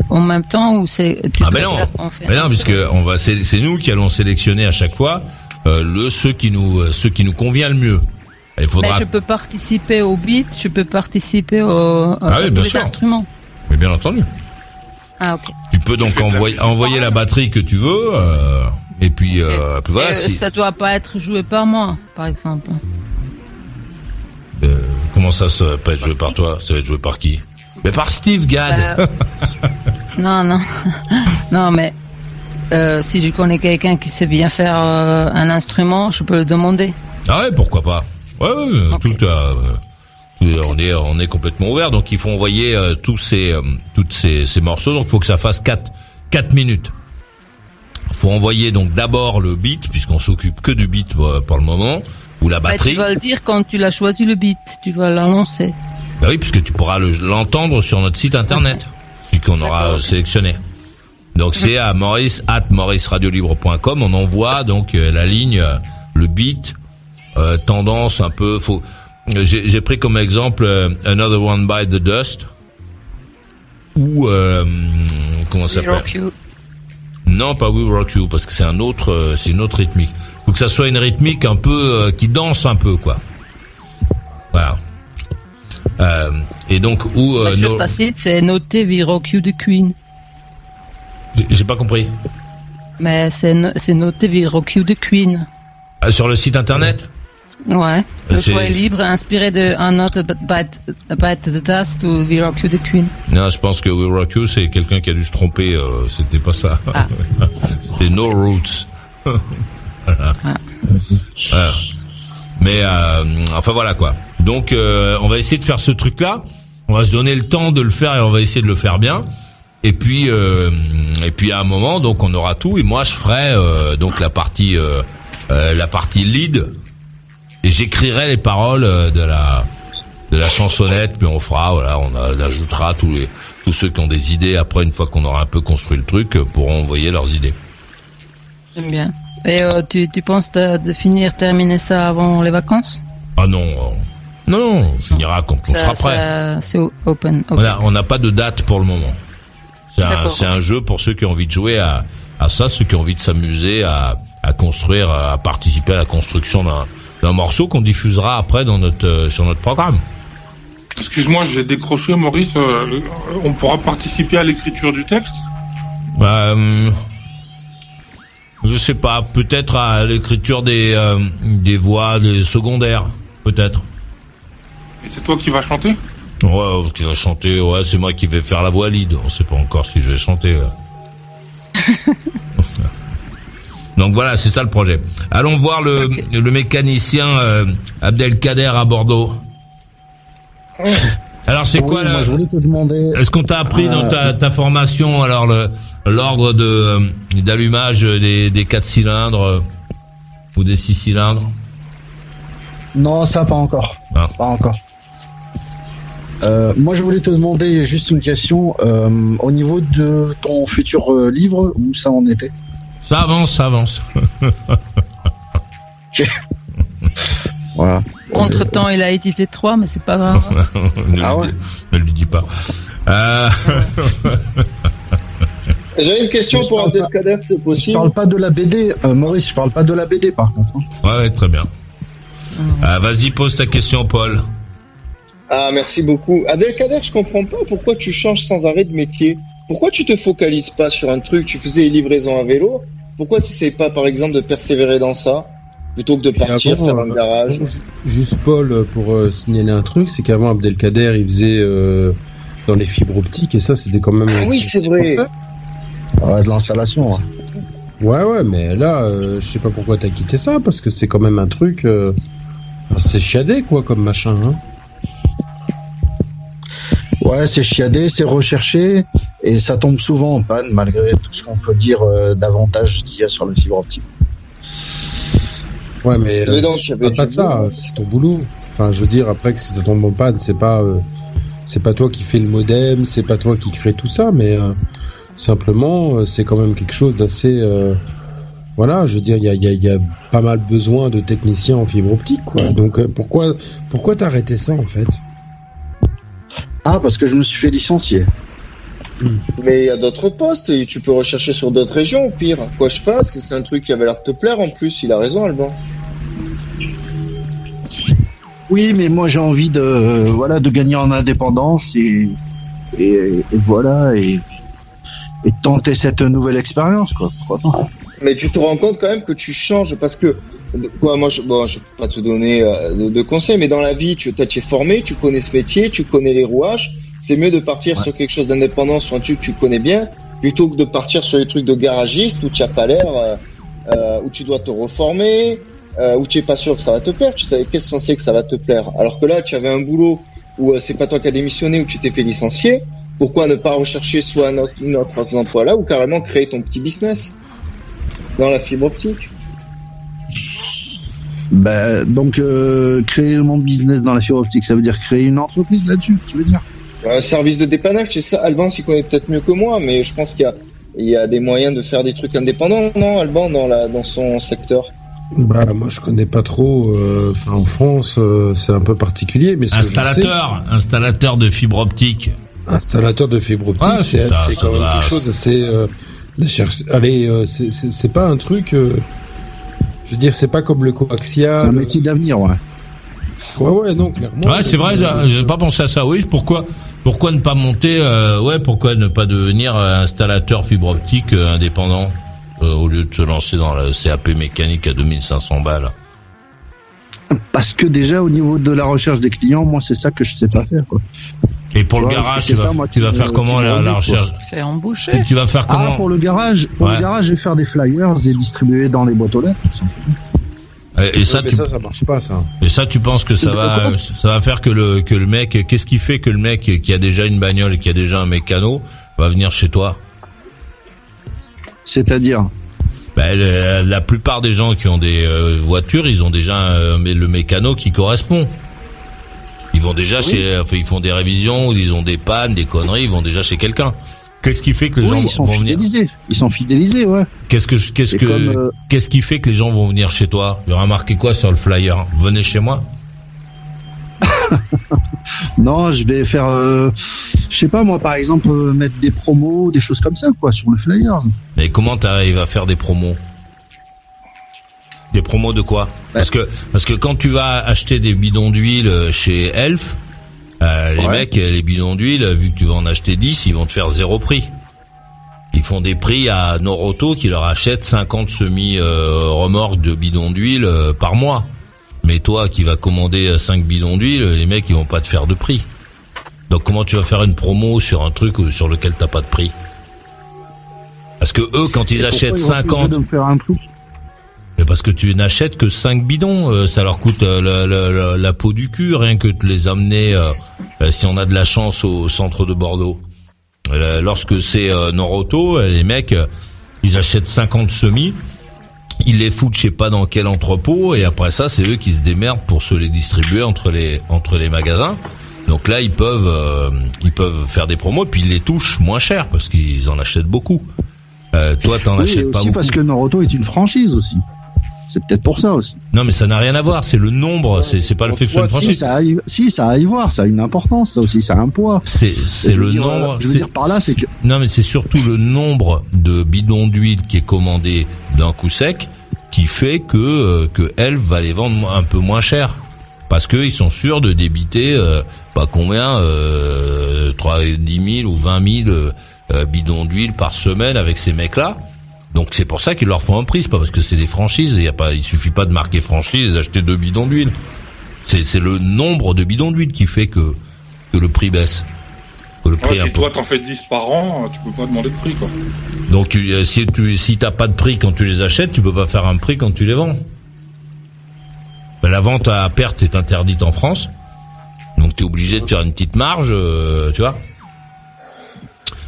en même temps ou c'est tu Ah mais non, préfères qu'on fait mais non, puisque on va c'est nous qui allons sélectionner à chaque fois euh, le ceux qui nous ceux qui nous convient le mieux. Il Mais faudra je peux participer au beat, je peux participer au, Ah oui, bien sûr. instruments. mais bien entendu. Ah ok. Tu peux donc envoyer envoyer la batterie que tu veux euh, et puis euh, puis voilà Et, euh, si- Ça doit pas être joué par moi, par exemple. euh, comment ça ça va pas être joué par toi, ça va être joué par qui? Mais par Steve Gadd. Euh, non, non, non, mais euh, si je connais quelqu'un qui sait bien faire un instrument, je peux le demander. Ah ouais, pourquoi pas? Ouais, ouais, tout, tout- on est on est complètement ouvert. Donc il faut envoyer euh, tous ces euh, toutes ces, ces morceaux. Donc il faut que ça fasse 4 4 minutes. Faut envoyer donc d'abord le beat puisqu'on s'occupe que du beat euh, pour le moment ou la Bah, batterie. tu vas le dire quand tu l'as choisi le beat, tu vas l'annoncer. Bah oui, puisque tu pourras le- l'entendre sur notre site internet, puis qu'on aura euh, sélectionné. Donc c'est à maurice at mauriceradiolibre.com. On envoie donc euh, la ligne, le beat, euh, tendance un peu. Faut. J'ai pris comme exemple euh, Another One by the Dust ou euh, comment s'appelle? Non, pas We Rock You parce que c'est un autre, euh, c'est une autre rythmique. Faut que ça soit une rythmique un peu euh, qui danse un peu quoi. Voilà. Euh, et donc où euh, Bah, sur no- ta site, c'est noté We Rock You de Queen. J'ai- pas compris. Mais c'est no- c'est noté We Rock You de Queen. Ah, sur le site internet? Ouais. Le choix est libre, inspiré de Un Not About, about the Dust ou We Rock You de Queen. Non, je pense que We Rock You, c'est quelqu'un qui a dû se tromper. euh, C'était pas ça. Ah. C'était No Roots. voilà. Voilà. Mais euh, enfin voilà quoi. Donc euh, on va essayer de faire ce truc-là. On va se donner le temps de le faire et on va essayer de le faire bien. Et puis euh, et puis à un moment donc on aura tout et moi je ferai euh, donc la partie euh, euh, la partie lead et j'écrirai les paroles euh, de la de la chansonnette puis on fera voilà on, a- on ajoutera tous les tous ceux qui ont des idées après une fois qu'on aura un peu construit le truc euh, pourront envoyer leurs idées. J'aime bien. Et euh, tu, tu penses de, de finir, terminer ça avant les vacances? Ah non euh, non on finira quand on sera prêt. C'est open. ok. Voilà, on n'a pas de date pour le moment. C'est un, un jeu pour ceux qui ont envie de jouer à, à ça, ceux qui ont envie de s'amuser à, à construire, à participer à la construction d'un, d'un morceau qu'on diffusera après dans notre, euh, sur notre programme. Excuse-moi, j'ai décroché, Maurice. euh, on pourra participer à l'écriture du texte Euh, je sais pas, peut-être à l'écriture des, euh, des voix des secondaires, peut-être. Et c'est toi qui vas chanter? Ouais, qui va chanter, ouais, c'est moi qui vais faire la voix lead. On sait pas encore si je vais chanter. Donc voilà, c'est ça le projet. Allons voir le, le mécanicien euh, Abdelkader à Bordeaux. Alors c'est Oui, quoi là moi, je voulais te demander. Est-ce qu'on t'a appris dans ta, ta formation alors le l'ordre de euh, d'allumage des, des quatre cylindres euh, ou des six cylindres? Non, ça pas encore. Ah. Pas encore. Euh, moi, je voulais te demander juste une question euh, au niveau de ton futur euh, livre, où ça en était? Ça avance, ça avance. Voilà. Entre temps, il a édité 3, mais c'est pas grave. ne, Ah lui ouais. dis, ne lui dis pas. Euh, J'avais une question Je pour pas- Abdelkader, c'est Je possible parle pas de la BD, euh, Maurice. Je parle pas de la BD, par contre. hein. ouais, ouais, très bien. Ah, Vas-y, pose ta question, Paul. Ah, merci beaucoup. Abdelkader, je comprends pas pourquoi tu changes sans arrêt de métier. Pourquoi tu te focalises pas sur un truc Tu faisais les livraisons à vélo. Pourquoi tu sais pas, par exemple, de persévérer dans ça plutôt que de partir avant, faire un euh, garage Juste Paul, euh, pour euh, signaler un truc, c'est qu'avant Abdelkader, il faisait euh, dans les fibres optiques et ça, c'était quand même. Ah oui, c'est vrai. Ouais, de l'installation. ouais. Ouais, ouais, mais là, euh, je sais pas pourquoi t'as quitté ça, parce que c'est quand même un truc. euh, c'est chiadé, quoi, comme machin. Hein. Ouais, c'est chiadé, c'est recherché, et ça tombe souvent en panne, malgré tout ce qu'on peut dire euh, d'avantage qu'il y a sur le fibre optique. Ouais, mais, Mais euh, pas de ça, euh, c'est ton boulot. Enfin, je veux dire, après que si ça tombe en panne, c'est pas, euh, c'est pas toi qui fais le modem, c'est pas toi qui crée tout ça, mais euh, simplement, euh, c'est quand même quelque chose d'assez. euh, voilà, je veux dire, il y a, il y, a, il y a pas mal besoin de techniciens en fibre optique, quoi. Donc, euh, pourquoi, pourquoi t'as arrêté ça, en fait? Ah, parce que je me suis fait licencier. Mais il y a d'autres postes et tu peux rechercher sur d'autres régions au pire. Quoi je fasse C'est un truc qui avait l'air de te plaire en plus. Il a raison, Alban. Oui, mais moi j'ai envie de, euh, voilà, de gagner en indépendance et, et, et voilà, et, et tenter cette nouvelle expérience, quoi. Pourquoi Mais tu te rends compte quand même que tu changes parce que quoi moi je bon je vais pas te donner euh, de, de conseils mais dans la vie tu t'as- tu es formé tu connais ce métier tu connais les rouages c'est mieux de partir sur quelque chose d'indépendant sur un truc que tu connais bien plutôt que de partir sur les trucs de garagiste où tu as pas l'air euh, euh, où tu dois te reformer euh, où tu es pas sûr que ça va te plaire, tu savais qu'est-ce qu'on sait que ça va te plaire. Alors que là, tu avais un boulot où c'est pas toi qui as démissionné, où tu t'es fait licencier. Pourquoi ne pas rechercher soit un autre, une autre emploi là ou carrément créer ton petit business dans la fibre optique? Bah, donc, euh, créer mon business dans la fibre optique, ça veut dire créer une entreprise là-dessus, tu veux dire? Un service de dépannage, c'est ça. Alban s'y connaît peut-être mieux que moi, mais je pense qu'il y a, il y a des moyens de faire des trucs indépendants, non, Alban, dans la, dans son secteur? Bah, moi, je connais pas trop. euh, Enfin, en France, euh, c'est un peu particulier, mais ce que je Installateur, installateur de fibre optique. installateur de fibre optique, Ouais, c'est c'est c'est quand même va. quelque chose assez. Euh, les cherche- Allez, euh, c'est- c'est c'est pas un truc. euh, je veux dire, c'est pas comme le coaxial. C'est un métier d'avenir, ouais. Ouais, ouais, non, clairement. Ouais, c'est vrai, j'ai pas pensé à ça. Oui, pourquoi, pourquoi ne pas monter, euh, ouais, pourquoi ne pas devenir euh, installateur fibre optique euh, indépendant euh, au lieu de se lancer dans le CAP mécanique à 2500 balles? Parce que déjà, au niveau de la recherche des clients, moi, c'est ça que je sais pas faire, quoi. Et pour Tu le vois, garage, c'est tu vas, ça, moi, tu qui vas me- faire comment me la, la recherche Fait embaucher. Tu vas faire comment? Ah, pour le garage, pour Ouais. le garage, je vais faire des flyers et distribuer dans les boîtes aux lettres. tout simplement. Et, et ça, mais tu, ça, ça marche pas, ça. et ça, tu penses que ça va, ça va faire que le que le mec, qu'est-ce qui fait que le mec qui a déjà une bagnole et qui a déjà un mécano va venir chez toi? C'est-à-dire, Ben, la plupart des gens qui ont des euh, voitures, ils ont déjà euh, mais le mécano qui correspond. Ils vont déjà chez, enfin, ils font des révisions, ils ont des pannes, des conneries, ils vont déjà chez quelqu'un. Qu'est-ce qui fait que les oui, gens ils sont vont venir fidélisés. Ils sont fidélisés, ouais. Qu'est-ce que, qu'est-ce C'est que, comme, euh, qu'est-ce qui fait que les gens vont venir chez toi? Il y aura marqué quoi sur le flyer? Venez chez moi. Non, je vais faire, euh, je sais pas moi, par exemple, euh, mettre des promos, des choses comme ça, quoi, sur le flyer. Mais comment t'arrives à faire des promos? Des promos de quoi? Parce que parce que quand tu vas acheter des bidons d'huile chez Elf, euh, les Ouais. mecs, euh, les bidons d'huile, euh, vu que tu vas en acheter 10, ils vont te faire zéro prix. Ils font des prix à Noroto qui leur achètent 50 semi-remorques de bidons d'huile euh, par mois. Mais toi qui vas commander 5 bidons d'huile, les mecs ils vont pas te faire de prix. Donc comment tu vas faire une promo sur un truc sur lequel t'as pas de prix? Parce que eux quand ils Et achètent pourquoi ils refuseraient 50 de me faire un prix mais parce que tu n'achètes que 5 bidons, euh, ça leur coûte euh, la, la- peau du cul, rien que de les amener, euh, si on a de la chance, au centre de Bordeaux. Lorsque c'est euh, Noroto, les mecs, ils achètent 50 semis, ils les foutent je sais pas dans quel entrepôt, et après ça, c'est eux qui se démerdent pour se les distribuer entre les entre les magasins. Donc là, ils peuvent euh, ils peuvent faire des promos, puis ils les touchent moins cher parce qu'ils en achètent beaucoup. Euh, toi, t'en Oui, et achètes pas aussi beaucoup. parce que Noroto est une franchise aussi. C'est peut-être pour ça aussi. Non, mais ça n'a rien à voir. C'est le nombre. C'est c'est pas le fait que soit si, ça a, si, ça a à y voir, ça a une importance, ça aussi, ça a un poids. C'est le dire, nombre. je veux dire par là, c'est que Non, mais c'est surtout le nombre de bidons d'huile qui est commandé d'un coup sec qui fait que euh, que Elf va les vendre un peu moins cher parce que ils sont sûrs de débiter euh, pas combien euh, 3 10 000 ou 20 000 euh, euh, bidons d'huile par semaine avec ces mecs là. Donc c'est pour ça qu'ils leur font un prix, c'est pas parce que c'est des franchises. Il y a pas, il suffit pas de marquer franchise et d'acheter deux bidons d'huile. C'est c'est le nombre de bidons d'huile qui fait que que le prix baisse. Que le Ouais, prix si toi t'en fais 10 par an, tu peux pas demander de prix quoi. donc tu, euh, si tu si t'as pas de prix quand tu les achètes, tu peux pas faire un prix quand tu les vends. Ben, la vente à perte est interdite en France, donc tu es obligé de faire une petite marge, euh, tu vois.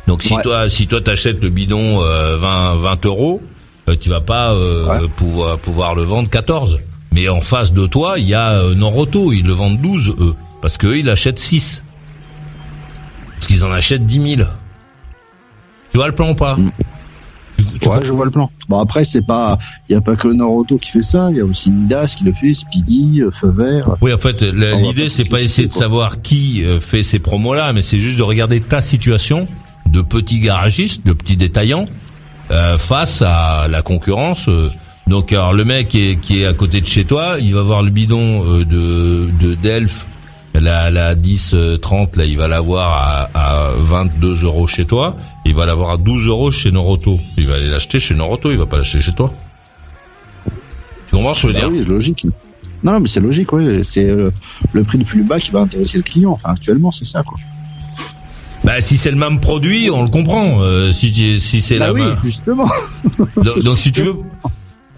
Donc si Ouais. toi si toi t'achètes le bidon euh, 20 20 euros, euh, tu vas pas euh, pouvoir pouvoir le vendre 14. Mais en face de toi, il y a euh, Noroto, ils le vendent 12 eux, parce qu'eux ils achètent 6. Parce qu'ils en achètent 10 000. Tu vois le plan ou pas? Ouais, je vois le plan. Bon après c'est pas, il y a pas que Noroto qui fait ça, il y a aussi Midas qui le fait, Speedy, Feu Vert. Oui, en fait, l'idée c'est pas essayer de savoir qui fait ces promos-là, mais c'est juste de regarder ta situation de petit garagiste, de petit détaillant, euh, face à la concurrence. euh. Donc, alors le mec qui est, qui est à côté de chez toi, il va voir le bidon euh, de de Delph, la la 10 euh, 30 là, il va l'avoir à, à 22 euros chez toi, il va l'avoir à 12 euros chez Noroto. Il va aller l'acheter chez Noroto, il va pas l'acheter chez toi. Tu comprends ce que je veux Bah dire? oui, c'est logique. Non, non, mais c'est logique, oui. C'est euh, le prix le plus bas qui va intéresser le client. Enfin, actuellement, c'est ça, quoi. Bah si c'est le même produit, on le comprend. Euh, si si c'est Bah la oui, justement. Donc, donc, si tu veux,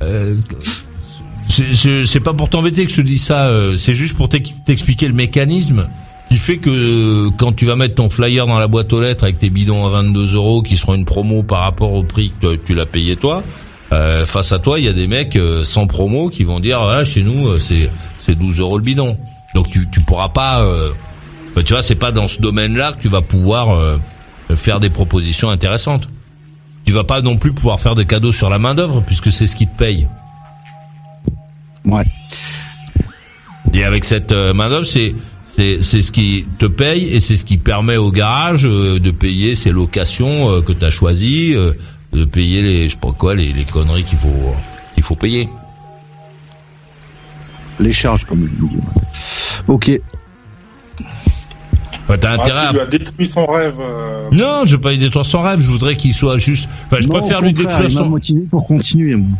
euh, c'est pas pour t'embêter que je te dis ça. euh, C'est juste pour t'ex- t'expliquer le mécanisme qui fait que quand tu vas mettre ton flyer dans la boîte aux lettres avec tes bidons à 22 euros qui seront une promo par rapport au prix que tu l'as payé toi, euh, face à toi il y a des mecs euh, sans promo qui vont dire voilà chez nous euh, c'est c'est 12 euros le bidon. Donc tu tu pourras pas. Bah, tu vois c'est pas dans ce domaine-là que tu vas pouvoir euh, faire des propositions intéressantes. Tu vas pas non plus pouvoir faire des cadeaux sur la main d'œuvre puisque c'est ce qui te paye. Ouais. Et avec cette euh, main d'œuvre, c'est c'est c'est ce qui te paye et c'est ce qui permet au garage euh, de payer ses locations que tu as choisies, de payer les je sais pas quoi les, les conneries qu'il faut qu'il faut payer. Les charges, comme je dis. Ok. Enfin, t'as intérêt Ah, à... tu lui as détruit son rêve. euh, Non, je veux pas lui détruire son rêve, je voudrais qu'il soit juste enfin je Non, préfère lui détruire son motivé pour continuer, moi.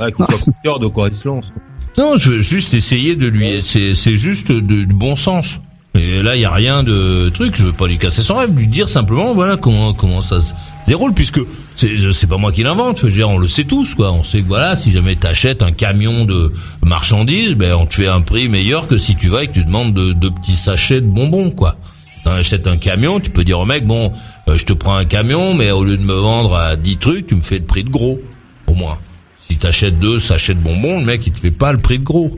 Ouais, qu'on soit coup de cœur de quoi il se lance. Non, je veux juste essayer de lui c'est c'est juste de, du bon sens. Et là, il y a rien de truc, je veux pas lui casser son rêve, lui dire simplement voilà comment comment ça se déroule puisque c'est c'est pas moi qui l'invente, je veux dire on le sait tous quoi, on sait que voilà, si jamais t'achètes un camion de marchandises, ben on te fait un prix meilleur que si tu vas et que tu demandes de, de petits sachets de bonbons quoi. Si t'achètes un camion, tu peux dire au mec bon, euh, je te prends un camion mais au lieu de me vendre à 10 trucs, tu me fais le prix de gros au moins. Si t'achètes deux sachets de bonbons, le mec il te fait pas le prix de gros.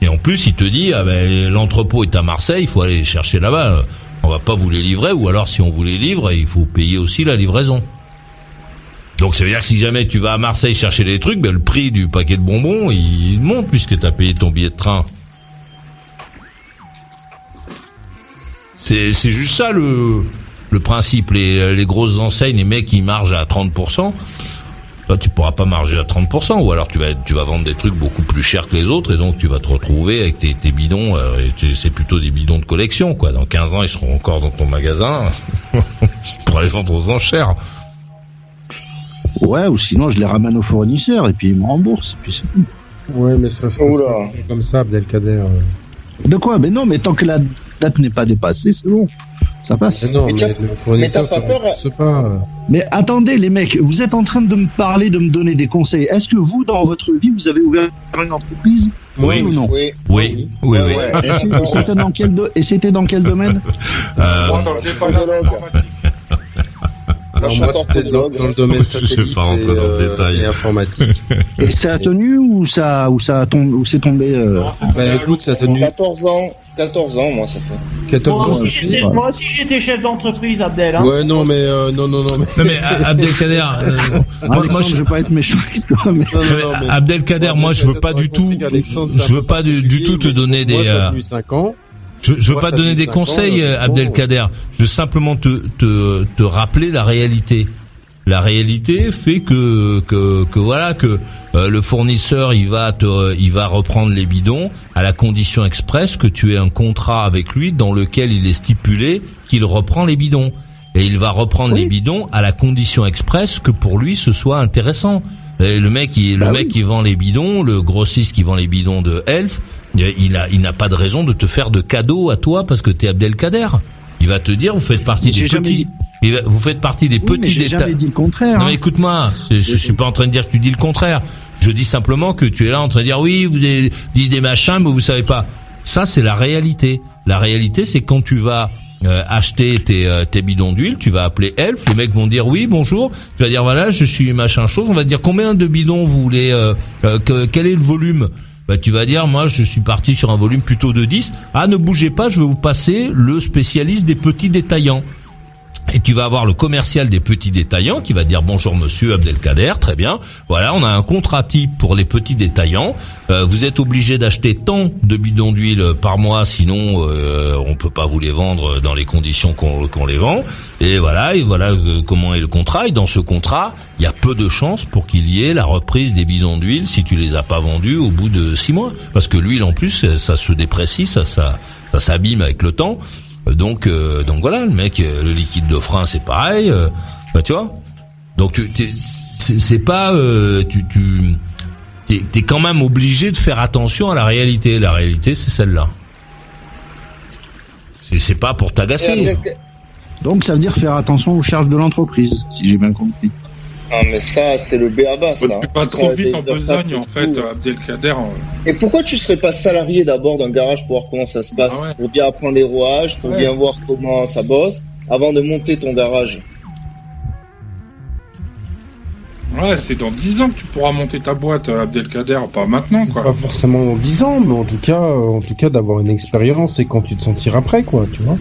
Et en plus, il te dit, ah ben, l'entrepôt est à Marseille, il faut aller chercher là-bas. On va pas vous les livrer, ou alors si on vous les livre, il faut payer aussi la livraison. Donc ça veut dire que si jamais tu vas à Marseille chercher des trucs, ben, le prix du paquet de bonbons, il monte puisque tu as payé ton billet de train. C'est c'est juste ça le, le principe. Les, les grosses enseignes, les mecs, ils margent à 30%. Toi, tu pourras pas marger à 30%, ou alors tu vas tu vas vendre des trucs beaucoup plus chers que les autres, et donc tu vas te retrouver avec tes, tes bidons. euh, c'est plutôt des bidons de collection, quoi. Dans 15 ans, ils seront encore dans ton magasin pour les vendre aux enchères. Ouais, ou sinon je les ramène au fournisseur et puis ils me remboursent. et puis c'est tout. Ouais, mais ça se passe comme ça, Abdelkader. De quoi? Mais non, mais tant que la date n'est pas dépassée, c'est bon. Ça passe. Mais non, Mais mais, t'as- le mais fournisseur t'as pas peur, pas. Mais attendez, les mecs, vous êtes en train de me parler, de me donner des conseils. Est-ce que vous, dans votre vie, vous avez ouvert une entreprise Oui. ou non Oui. Oui, oui, oui. Ouais. Et c'était dans quel do- et c'était dans quel domaine Euh, Moi, dans le informatique. Moi, c'était dans, le domaine Je vais satellite pas rentrer dans le et, euh, détail. et informatique. Et ça a tenu ou ça ou ça a tombé ou c'est tombé euh, Non, bah, écoute, ça a l'eau. tenu 14 ans. 14 ans, moi, ça fait. 14 Moi ans. aussi, j'étais- ouais. moi aussi, j'étais chef d'entreprise, Abdel. Hein. Ouais, non, mais euh, non, non, non, mais. non mais euh, Abdelkader, euh, moi, je- je veux pas être méchant avec toi, mais Non, non, mais non, mais- Abdelkader, moi je veux pas du tout, je veux pas du, du tout te donner des, Moi, ça euh, a tenu 5 ans. Je, je veux Moi, pas te donner des conseils, ans, euh, euh, Abdelkader. Je veux simplement te, te, te rappeler la réalité. La réalité fait que, que, que voilà que euh, le fournisseur il va te, il va reprendre les bidons à la condition expresse que tu aies un contrat avec lui dans lequel il est stipulé qu'il reprend les bidons. Et il va reprendre les bidons à la condition expresse que pour lui ce soit intéressant. Et le mec, il, le Bah mec qui vend les bidons, le grossiste qui vend les bidons de Elf, il a, il n'a pas de raison de te faire de cadeaux à toi parce que t'es Abdelkader. Il va te dire, vous faites partie des petits, va- vous faites partie des Oui, mais petits j'ai déta- jamais dit le contraire. Non hein. mais écoute-moi, je, je suis pas en train de dire que tu dis le contraire. Je dis simplement que tu es là en train de dire oui, vous avez dit des machins, mais vous savez pas. Ça c'est la réalité. La réalité c'est quand tu vas euh, acheter tes, euh, tes bidons d'huile, tu vas appeler Elf, les mecs vont dire oui, bonjour, tu vas dire voilà, je suis machin chose, on va te dire combien de bidons vous voulez, euh, euh, que- quel est le volume bah, tu vas dire, moi, je suis parti sur un volume plutôt de 10. Ah, ne bougez pas, je vais vous passer le spécialiste des petits détaillants. Et tu vas avoir le commercial des petits détaillants qui va dire bonjour monsieur Abdelkader, très bien. Voilà, on a un contrat type pour les petits détaillants. Euh, vous êtes obligé d'acheter tant de bidons d'huile par mois, sinon euh, on peut pas vous les vendre dans les conditions qu'on les vend. Et voilà, et voilà euh, comment est le contrat. Et dans ce contrat, il y a peu de chances pour qu'il y ait la reprise des bidons d'huile si tu les as pas vendus au bout de six mois, parce que l'huile en plus ça se déprécie, ça ça ça s'abîme avec le temps. Donc, euh, donc voilà, le mec, euh, le liquide de frein, c'est pareil. euh, bah, tu vois. Donc, tu, t'es- c'est pas, euh, tu, tu, t'es, t'es quand même obligé de faire attention à la réalité. La réalité, c'est celle-là. C'est, c'est pas pour t'agacer. Donc ça veut dire faire attention aux charges de l'entreprise, si j'ai bien compris. Ah, mais ça, c'est le béaba, ça. Tu vas trop vite en besogne, en fait, Abdelkader. Et pourquoi tu serais pas salarié d'abord d'un garage pour voir comment ça se passe? Ah ouais. Pour bien apprendre les rouages, pour Ouais. bien voir comment ça bosse, avant de monter ton garage. Ouais, c'est dans 10 ans que tu pourras monter ta boîte, euh, Abdelkader, pas maintenant, quoi. Pas forcément dans 10 ans, mais en tout cas, euh, en tout cas d'avoir une expérience et quand tu te sentiras prêt, quoi, tu vois.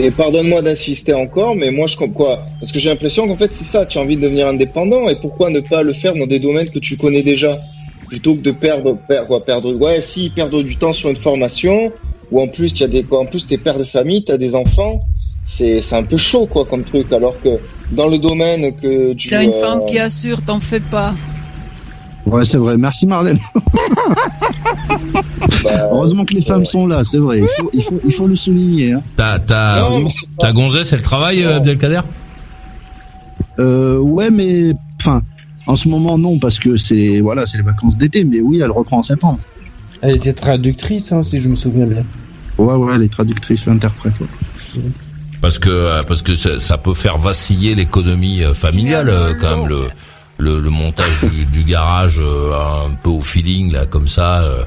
Et pardonne-moi d'insister encore, mais moi je comprends quoi Parce que j'ai l'impression qu'en fait c'est ça, tu as envie de devenir indépendant, et pourquoi ne pas le faire dans des domaines que tu connais déjà? Plutôt que de perdre, perdre, quoi, perdre, ouais, si, perdre du temps sur une formation, ou en plus tu as des, quoi, en plus t'es père de famille, t'as des enfants, c'est, c'est un peu chaud, quoi, comme truc, alors que dans le domaine que tu... T'as une euh, femme qui assure, t'en fais pas. Ouais, c'est vrai. Merci Marlène. bah, Heureusement que les femmes sont là, c'est vrai. Il faut, il faut, il faut le souligner. Hein. Ta, ta, gonzesse, elle travaille, euh, Abdelkader? Euh, ouais, mais enfin, en ce moment non, parce que c'est voilà, c'est les vacances d'été. Mais oui, elle reprend en septembre. Elle était traductrice, hein, si je me souviens bien. Ouais, ouais, elle est traductrice ou interprète. ouais. Parce que euh, parce que ça, ça peut faire vaciller l'économie euh, familiale euh, quand même le le, le montage du, du garage euh, un peu au feeling là comme ça. euh,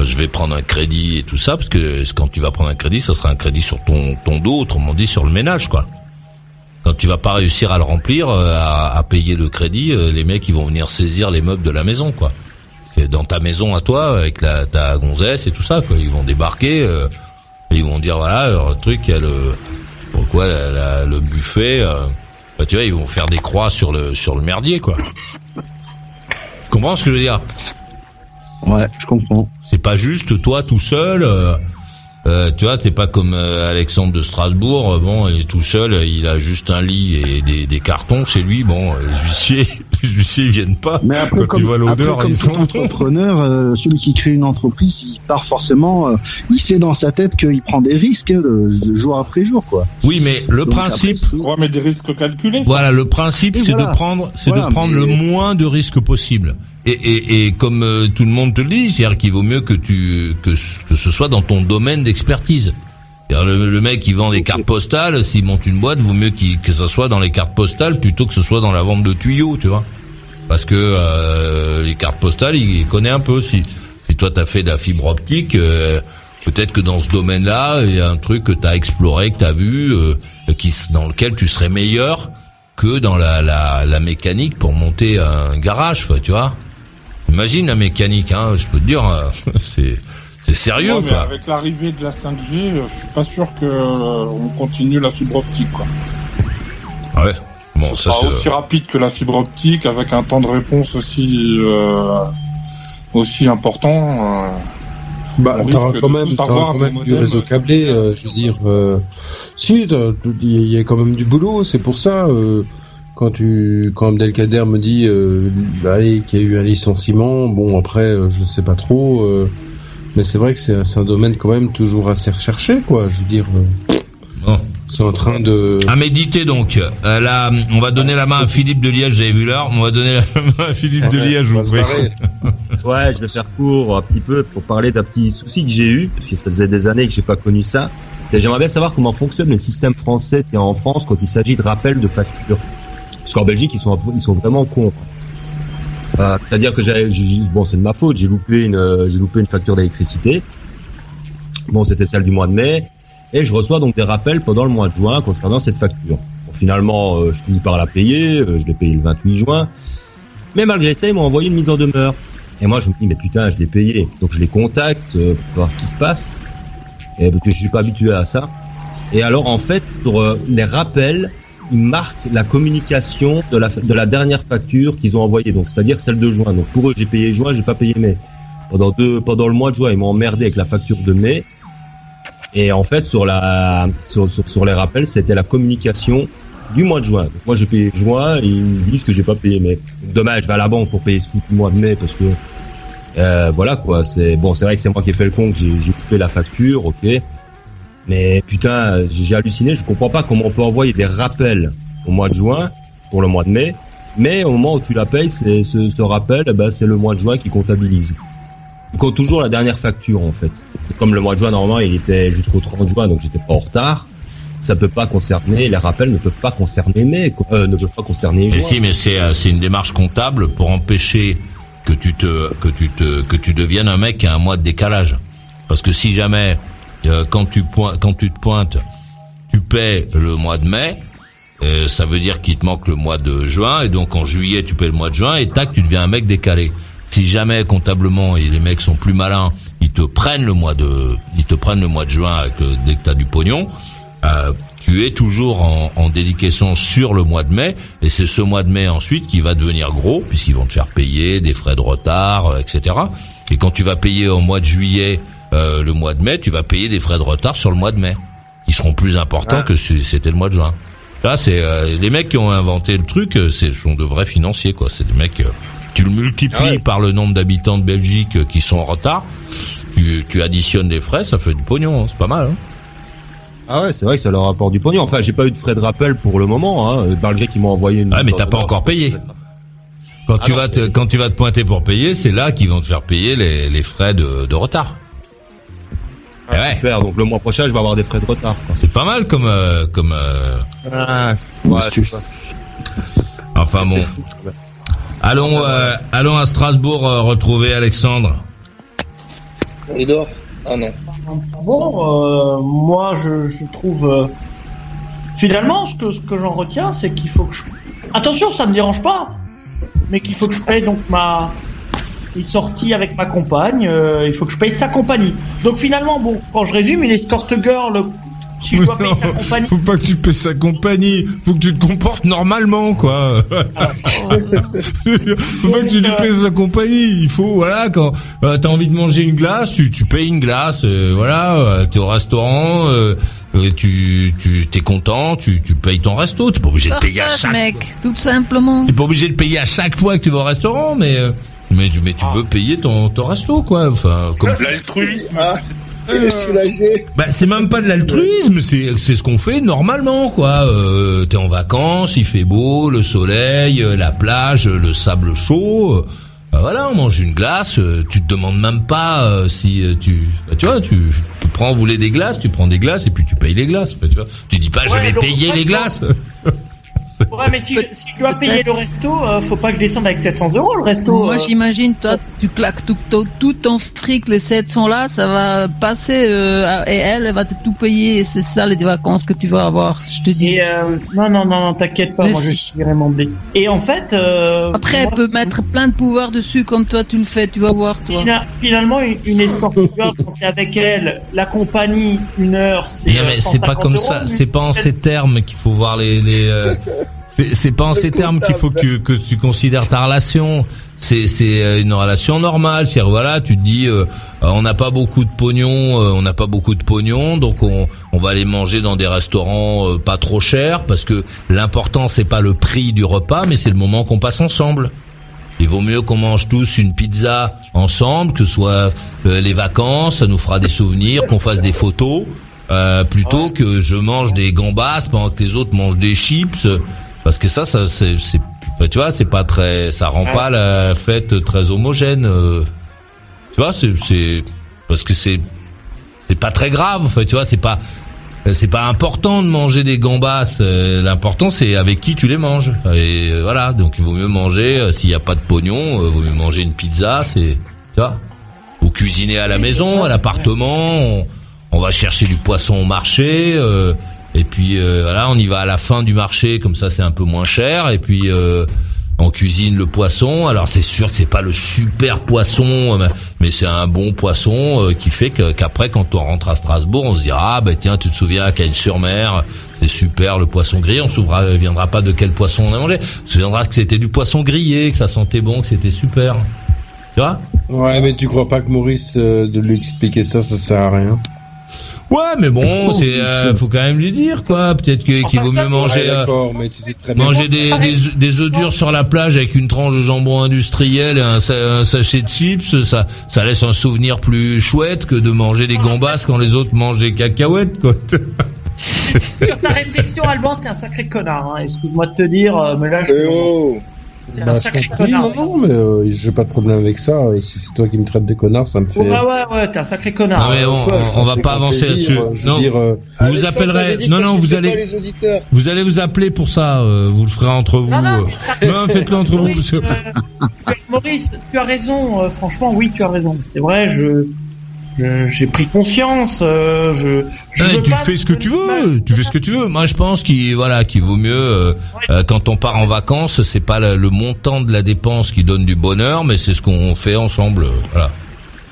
je vais prendre un crédit et tout ça parce que quand tu vas prendre un crédit, ça sera un crédit sur ton ton dos, autrement dit sur le ménage quoi. Quand tu vas pas réussir à le remplir, euh, à, payer le crédit, les mecs ils vont venir saisir les meubles de la maison quoi. C'est dans ta maison à toi avec la ta gonzesse et tout ça quoi. Ils vont débarquer, et ils vont dire voilà leur truc il y a le pourquoi la- la- le buffet bah, tu vois ils vont faire des croix sur le sur le merdier quoi tu comprends ce que je veux dire? Ouais, je comprends. c'est pas juste toi tout seul euh, euh, tu vois t'es pas comme euh, Alexandre de Strasbourg euh, bon il est tout seul il a juste un lit et des, des cartons chez lui bon euh, les huissiers les huissiers ils viennent pas Mais après, quand comme, ils voient après, l'odeur comme ils tout sont entrepreneur, euh, celui qui crée une entreprise, il part forcément, euh, il sait dans sa tête qu'il prend des risques hein, jour après jour, quoi. oui mais le Donc, après, principe c'est- Ouais, mais des risques calculés. Voilà, le principe, Et c'est voilà. de prendre, c'est Voilà, de prendre mais- le moins de risques possible. Et, et, et comme euh, tout le monde te le dit, c'est-à-dire qu'il vaut mieux que tu que, ce- que ce soit dans ton domaine d'expertise. Le, le mec qui vend des cartes postales, s'il monte une boîte, vaut mieux que ça soit dans les cartes postales plutôt que ce soit dans la vente de tuyaux, tu vois. Parce que euh, les cartes postales, il connaît un peu. Si si toi t'as fait de la fibre optique, euh, peut-être que dans ce domaine-là, il y a un truc que t'as exploré, que t'as vu, qui dans lequel tu serais meilleur que dans la, la, la mécanique pour monter un garage, tu vois. Imagine la mécanique, hein, je peux te dire, euh, c'est c'est sérieux, Ouais, mais quoi. avec l'arrivée de la 5G, euh, je suis pas sûr que euh, on continue la fibre optique, quoi. Ah Ouais. Bon, Ce ça sera c'est. aussi rapide que la fibre optique, avec un temps de réponse aussi euh, aussi important. euh. Bah, On t'auras risque quand même, quand même du réseau euh, câblé, euh, je veux dire. euh, si, il y a quand même du boulot, c'est pour ça. Quand tu, quand Abdelkader me dit, euh, bah, allez, qu'il y a eu un licenciement, bon après, euh, je sais pas trop, euh, mais c'est vrai que c'est un domaine quand même toujours assez recherché, quoi. Je veux dire, euh, Bon. c'est en train de. À méditer donc. Euh, là, on va donner la main à Philippe de Liège. Vous avez vu l'heure On va donner la main à Philippe de Ouais, Liège. on va vous. Ouais, je vais faire court un petit peu pour parler d'un petit souci que j'ai eu, parce que ça faisait des années que j'ai pas connu ça. C'est j'aimerais bien savoir comment fonctionne le système français et en France quand il s'agit de rappel de factures. Parce qu'en Belgique, ils sont ils sont vraiment cons. Euh, C'est-à-dire que j'ai bon, c'est de ma faute, j'ai loupé une euh, j'ai loupé une facture d'électricité. Bon, c'était celle du mois de mai et je reçois donc des rappels pendant le mois de juin concernant cette facture. Bon, finalement, euh, je finis par la payer, euh, je l'ai payé le 28 juin. Mais malgré ça, ils m'ont envoyé une mise en demeure. Et moi, je me dis, mais putain, je l'ai payé. Donc, je les contacte pour voir ce qui se passe. Et parce que je suis pas habitué à ça. Et alors, en fait, sur les rappels, ils marquent la communication de la, de la dernière facture qu'ils ont envoyée. Donc, c'est-à-dire celle de juin. Donc, pour eux, j'ai payé juin, j'ai pas payé mai. Pendant deux, pendant le mois de juin, ils m'ont emmerdé avec la facture de mai. Et en fait, sur la, sur, sur, sur les rappels, c'était la communication du mois de juin. Donc, moi, j'ai payé juin ils me disent que j'ai pas payé mai. Demain, je vais à la banque pour payer ce foutu mois de mai parce que euh, voilà quoi. C'est bon, c'est vrai que c'est moi qui ai fait le con, j'ai coupé la facture, ok. Mais putain, j'ai halluciné. Je comprends pas comment on peut envoyer des rappels au mois de juin pour le mois de mai, mais au moment où tu la payes, c'est ce, ce rappel, eh ben, c'est le mois de juin qui comptabilise. Il compte toujours la dernière facture en fait. Comme le mois de juin normalement, il était jusqu'au 30 juin, donc j'étais pas en retard. ça peut pas concerner les rappels ne peuvent pas concerner mais euh, ne peuvent pas concerner. Mais si, mais c'est euh, c'est une démarche comptable pour empêcher que tu te que tu te que tu deviennes un mec qui a un mois de décalage. Parce que si jamais euh, quand tu pointes quand tu te pointes, tu paies le mois de mai, euh, ça veut dire qu'il te manque le mois de juin et donc en juillet tu paies le mois de juin et tac tu deviens un mec décalé. Si jamais comptablement et les mecs sont plus malins, ils te prennent le mois de ils te prennent le mois de juin avec le, dès que t'as du pognon. euh, tu es toujours en, en déliquescence sur le mois de mai et c'est ce mois de mai ensuite qui va devenir gros puisqu'ils vont te faire payer des frais de retard, euh, etc. Et quand tu vas payer au mois de juillet euh, le mois de mai, tu vas payer des frais de retard sur le mois de mai qui seront plus importants Ah. que si c'était le mois de juin. Là, c'est euh, les mecs qui ont inventé le truc, euh, c'est sont de vrais financiers quoi. C'est des mecs. euh, tu le multiplies par le nombre d'habitants de Belgique euh, qui sont en retard. Tu, tu additionnes les frais, ça fait du pognon. hein, c'est pas mal. Hein. Ah ouais, c'est vrai que ça leur apporte du pognon. Enfin, j'ai pas eu de frais de rappel pour le moment, hein, malgré qu'ils m'ont envoyé une. Ah, mais t'as pas encore payé. Quand Ah tu non, vas te, quand tu vas te pointer pour payer, c'est là qu'ils vont te faire payer les, les frais de, de retard. Ouais. Super, donc le mois prochain, je vais avoir des frais de retard. quoi. C'est pas mal comme euh, comme. euh, Ah, ouais, Enfin bon. fou. Allons euh, allons à Strasbourg euh, retrouver Alexandre. Il dort Ah non. Bon, euh, moi, je, je trouve. euh, finalement, ce que, ce que j'en retiens, c'est qu'il faut que je. Attention, ça me dérange pas, mais qu'il faut que je paye donc ma. Une sortie avec ma compagne, euh, il faut que je paye sa compagnie. Donc finalement, bon, quand je résume, une escort girl, si je dois payer sa compagnie. Faut pas que tu payes sa compagnie. Faut que tu te comportes normalement, quoi. Faut pas que tu lui payes sa compagnie. Il faut, voilà, quand euh, t'as envie de manger une glace, tu, tu payes une glace. euh, voilà, euh, t'es au restaurant, euh, euh, tu, tu t'es content, tu, tu payes ton resto. T'es pas obligé de payer à chaque. mec, tout simplement. T'es pas obligé de payer à chaque fois que tu vas au restaurant, mais euh, mais tu mais tu veux payer ton ton resto, quoi. Enfin, comme L'altruisme. Ah, soulagé. bah, c'est même pas de l'altruisme, c'est c'est ce qu'on fait normalement quoi. Euh, T'es en vacances, il fait beau, le soleil, euh, la plage, euh, le sable chaud. euh, bah voilà, on mange une glace. euh, tu te demandes même pas euh, si euh, tu, bah, tu vois, tu, tu prends, vous voulez des glaces, tu prends des glaces et puis tu payes les glaces. bah, tu vois, tu dis pas je vais payer les glaces. Ouais, mais si, je- si je dois payer le resto, euh, faut pas que je descende avec 700 euros le resto. Moi, euh. j'imagine, toi, tu claques tout, tout, tout ton fric, les 700 là, ça va passer, euh, et elle, elle va te tout payer, et c'est ça les vacances que tu vas avoir, je te dis. Et euh, non, non, non, non, t'inquiète pas, Mais moi je si. suis vraiment blé. Et en fait, euh, Après, elle peut mettre plein de pouvoir dessus, comme toi, tu le fais, tu vas voir, toi. fina- finalement, une, une escort girl, quand t'es avec elle, la compagnie, une heure, c'est. Non, euh, mais c'est pas 150 comme euros, ça. C'est pas en ces termes qu'il faut voir les. les euh, c'est c'est pas en ces termes qu'il faut que tu, que tu considères ta relation. C'est c'est euh, une relation normale. C'est voilà, tu te dis, euh, euh, on n'a pas beaucoup de pognon, euh, on n'a pas beaucoup de pognon, donc on on va aller manger dans des restaurants euh, pas trop chers parce que l'important c'est pas le prix du repas, mais c'est le moment qu'on passe ensemble. Il vaut mieux qu'on mange tous une pizza ensemble, que ce soit euh, les vacances, ça nous fera des souvenirs, qu'on fasse des photos, euh, plutôt que je mange des gambas pendant que les autres mangent des chips, euh, parce que ça, ça c'est, tu vois, c'est pas très, ça rend pas la fête très homogène. euh. tu vois, c'est, parce que c'est, c'est pas très grave. Enfin, tu vois, c'est pas, c'est pas important de manger des gambas. euh, L'important c'est avec qui tu les manges. Et euh, voilà, donc il vaut mieux manger s'il y a pas de pognon, euh, vaut mieux manger une pizza, c'est tu vois. Ou cuisiner à la maison, à l'appartement. On, on va chercher du poisson au marché. euh, et puis euh, voilà, on y va à la fin du marché, comme ça c'est un peu moins cher. Et puis euh, on cuisine le poisson. Alors c'est sûr que c'est pas le super poisson, mais c'est un bon poisson euh, qui fait qu'après quand on rentre à Strasbourg, on se dira ah ben tiens tu te souviens à Cagnes-sur-Mer, c'est super le poisson grillé. On se souviendra pas de quel poisson on a mangé. On se souviendra que c'était du poisson grillé, que ça sentait bon, que c'était super. Tu vois? Ouais, mais tu crois pas que Maurice, euh, de lui expliquer ça, ça sert à rien? Ouais, mais bon, c'est euh, faut quand même lui dire quoi. Peut-être que- qu'il vaut mieux manger. Ouais, euh, d'accord, mais tu sais très bien. Manger des, des, des œufs durs sur la plage avec une tranche de jambon industriel et un, sa- un sachet de chips, ça, ça laisse un souvenir plus chouette que de manger des gambas quand les autres mangent des cacahuètes, quoi. Sur ta réflexion, Alban, t'es un sacré connard, hein. excuse-moi de te dire, euh, mais là, je... T'es Bah, un je sacré connard. non, non, mais euh, j'ai pas de problème avec ça. Et si c'est toi qui me traites de connard, ça me fait. Ouais, ouais, ouais, t'es un sacré connard. Non mais on, quoi, on- on va pas avancer là-dessus. euh, je veux Non, dire, euh, vous vous appellerez. Non, non, vous allez, vous allez vous appeler pour ça. euh, vous le ferez entre vous. Non, non, euh. Non, faites-le entre vous. parce que- Euh, Maurice, tu as raison. euh, franchement, oui, tu as raison. C'est vrai, je- j'ai pris conscience. euh, je, je Ouais, veux tu pas fais ce que tu veux, mal. tu fais ce que tu veux. Moi, je pense qu'il voilà, qu'il vaut mieux euh, euh, quand on part en vacances, c'est pas le, le montant de la dépense qui donne du bonheur, mais c'est ce qu'on fait ensemble. euh, Voilà.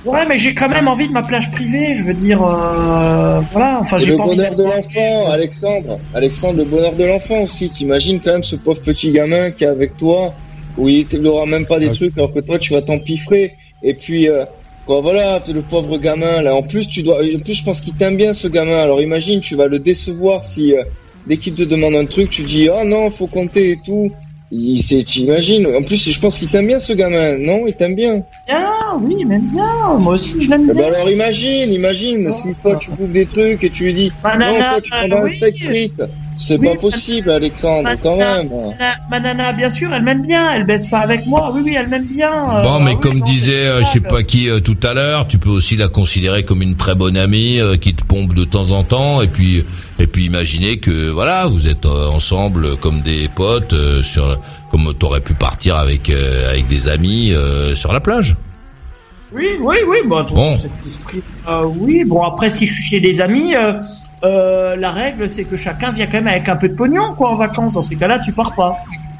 Ouais, mais j'ai quand même envie de ma plage privée. Je veux dire, euh, voilà. Enfin, j'ai le pas envie bonheur de d'être- l'enfant, Alexandre. Alexandre, le bonheur de l'enfant aussi. T'imagines quand même ce pauvre petit gamin qui est avec toi, où il n'aura même pas des trucs, alors que toi, tu vas t'empiffrer. Et puis, euh, quoi, voilà, le pauvre gamin, là. En plus, tu dois, en plus, je pense qu'il t'aime bien, ce gamin. Alors imagine, tu vas le décevoir si, euh, dès qu'il te demande un truc, tu dis, ah non, faut compter et tout. Il, c'est, t'imagines. En plus, je pense qu'il t'aime bien, ce gamin. Non, il t'aime bien. Bien, oui, il m'aime bien. Moi aussi, je l'aime Eh ben bien. alors imagine, imagine, si toi tu bouffes des trucs et tu lui dis, Banana, non, toi tu prends un oui. steak frites. C'est Oui, pas possible, Alexandre, quand même. Nana, ma nana, bien sûr, elle m'aime bien. Elle baisse pas avec moi. Oui, oui, elle m'aime bien. euh, Bon, mais bah oui, comme non, disait, euh, je sais pas qui euh, tout à l'heure, tu peux aussi la considérer comme une très bonne amie euh, qui te pompe de temps en temps, et puis et puis imaginer que voilà, vous êtes euh, ensemble comme des potes euh, sur, comme t'aurais pu partir avec euh, avec des amis euh, sur la plage. Oui, oui, oui, bon, ton- Bon. cet esprit. euh, oui, bon, après, si je suis chez des amis, euh, la règle, c'est que chacun vient quand même avec un peu de pognon, quoi, en vacances. Dans ces cas-là, tu pars pas.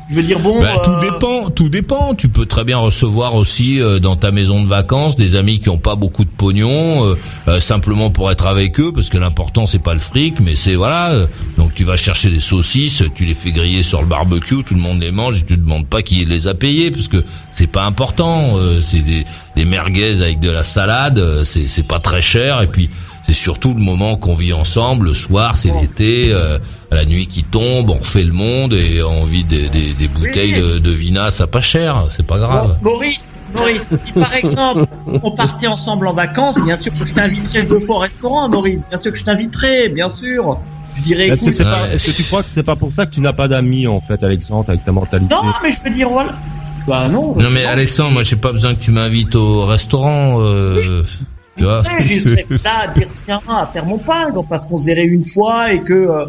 Je veux dire, bon. Bah, tout euh, dépend, tout dépend. Tu peux très bien recevoir aussi euh, dans ta maison de vacances des amis qui ont pas beaucoup de pognon, euh, euh, simplement pour être avec eux, parce que l'important c'est pas le fric, mais c'est voilà. euh, donc tu vas chercher des saucisses, tu les fais griller sur le barbecue, tout le monde les mange et tu te demandes pas qui les a payés, parce que c'est pas important. euh, c'est des, des merguez avec de la salade, euh, c'est pas très cher et puis. C'est surtout le moment qu'on vit ensemble, le soir, c'est l'été, euh, la nuit qui tombe, on refait le monde et on vit des, des, des bouteilles de, de vinasse à pas cher, c'est pas grave. Bon, Maurice, Maurice, si par exemple, on partait ensemble en vacances, bien sûr que je t'inviterai deux fois au restaurant, Maurice. Bien sûr que je t'inviterai, bien sûr. Je dirais, Est-ce que, écoute, c'est pas- Ouais. est-ce que tu crois que c'est pas pour ça que tu n'as pas d'amis en fait, Alexandre, avec ta mentalité non, mais je veux dire, voilà. Bah non. Non mais Alexandre, moi j'ai pas besoin que tu m'invites au restaurant, euh, serais là à dire tiens, à faire mon donc parce qu'on se verrait une fois et que euh,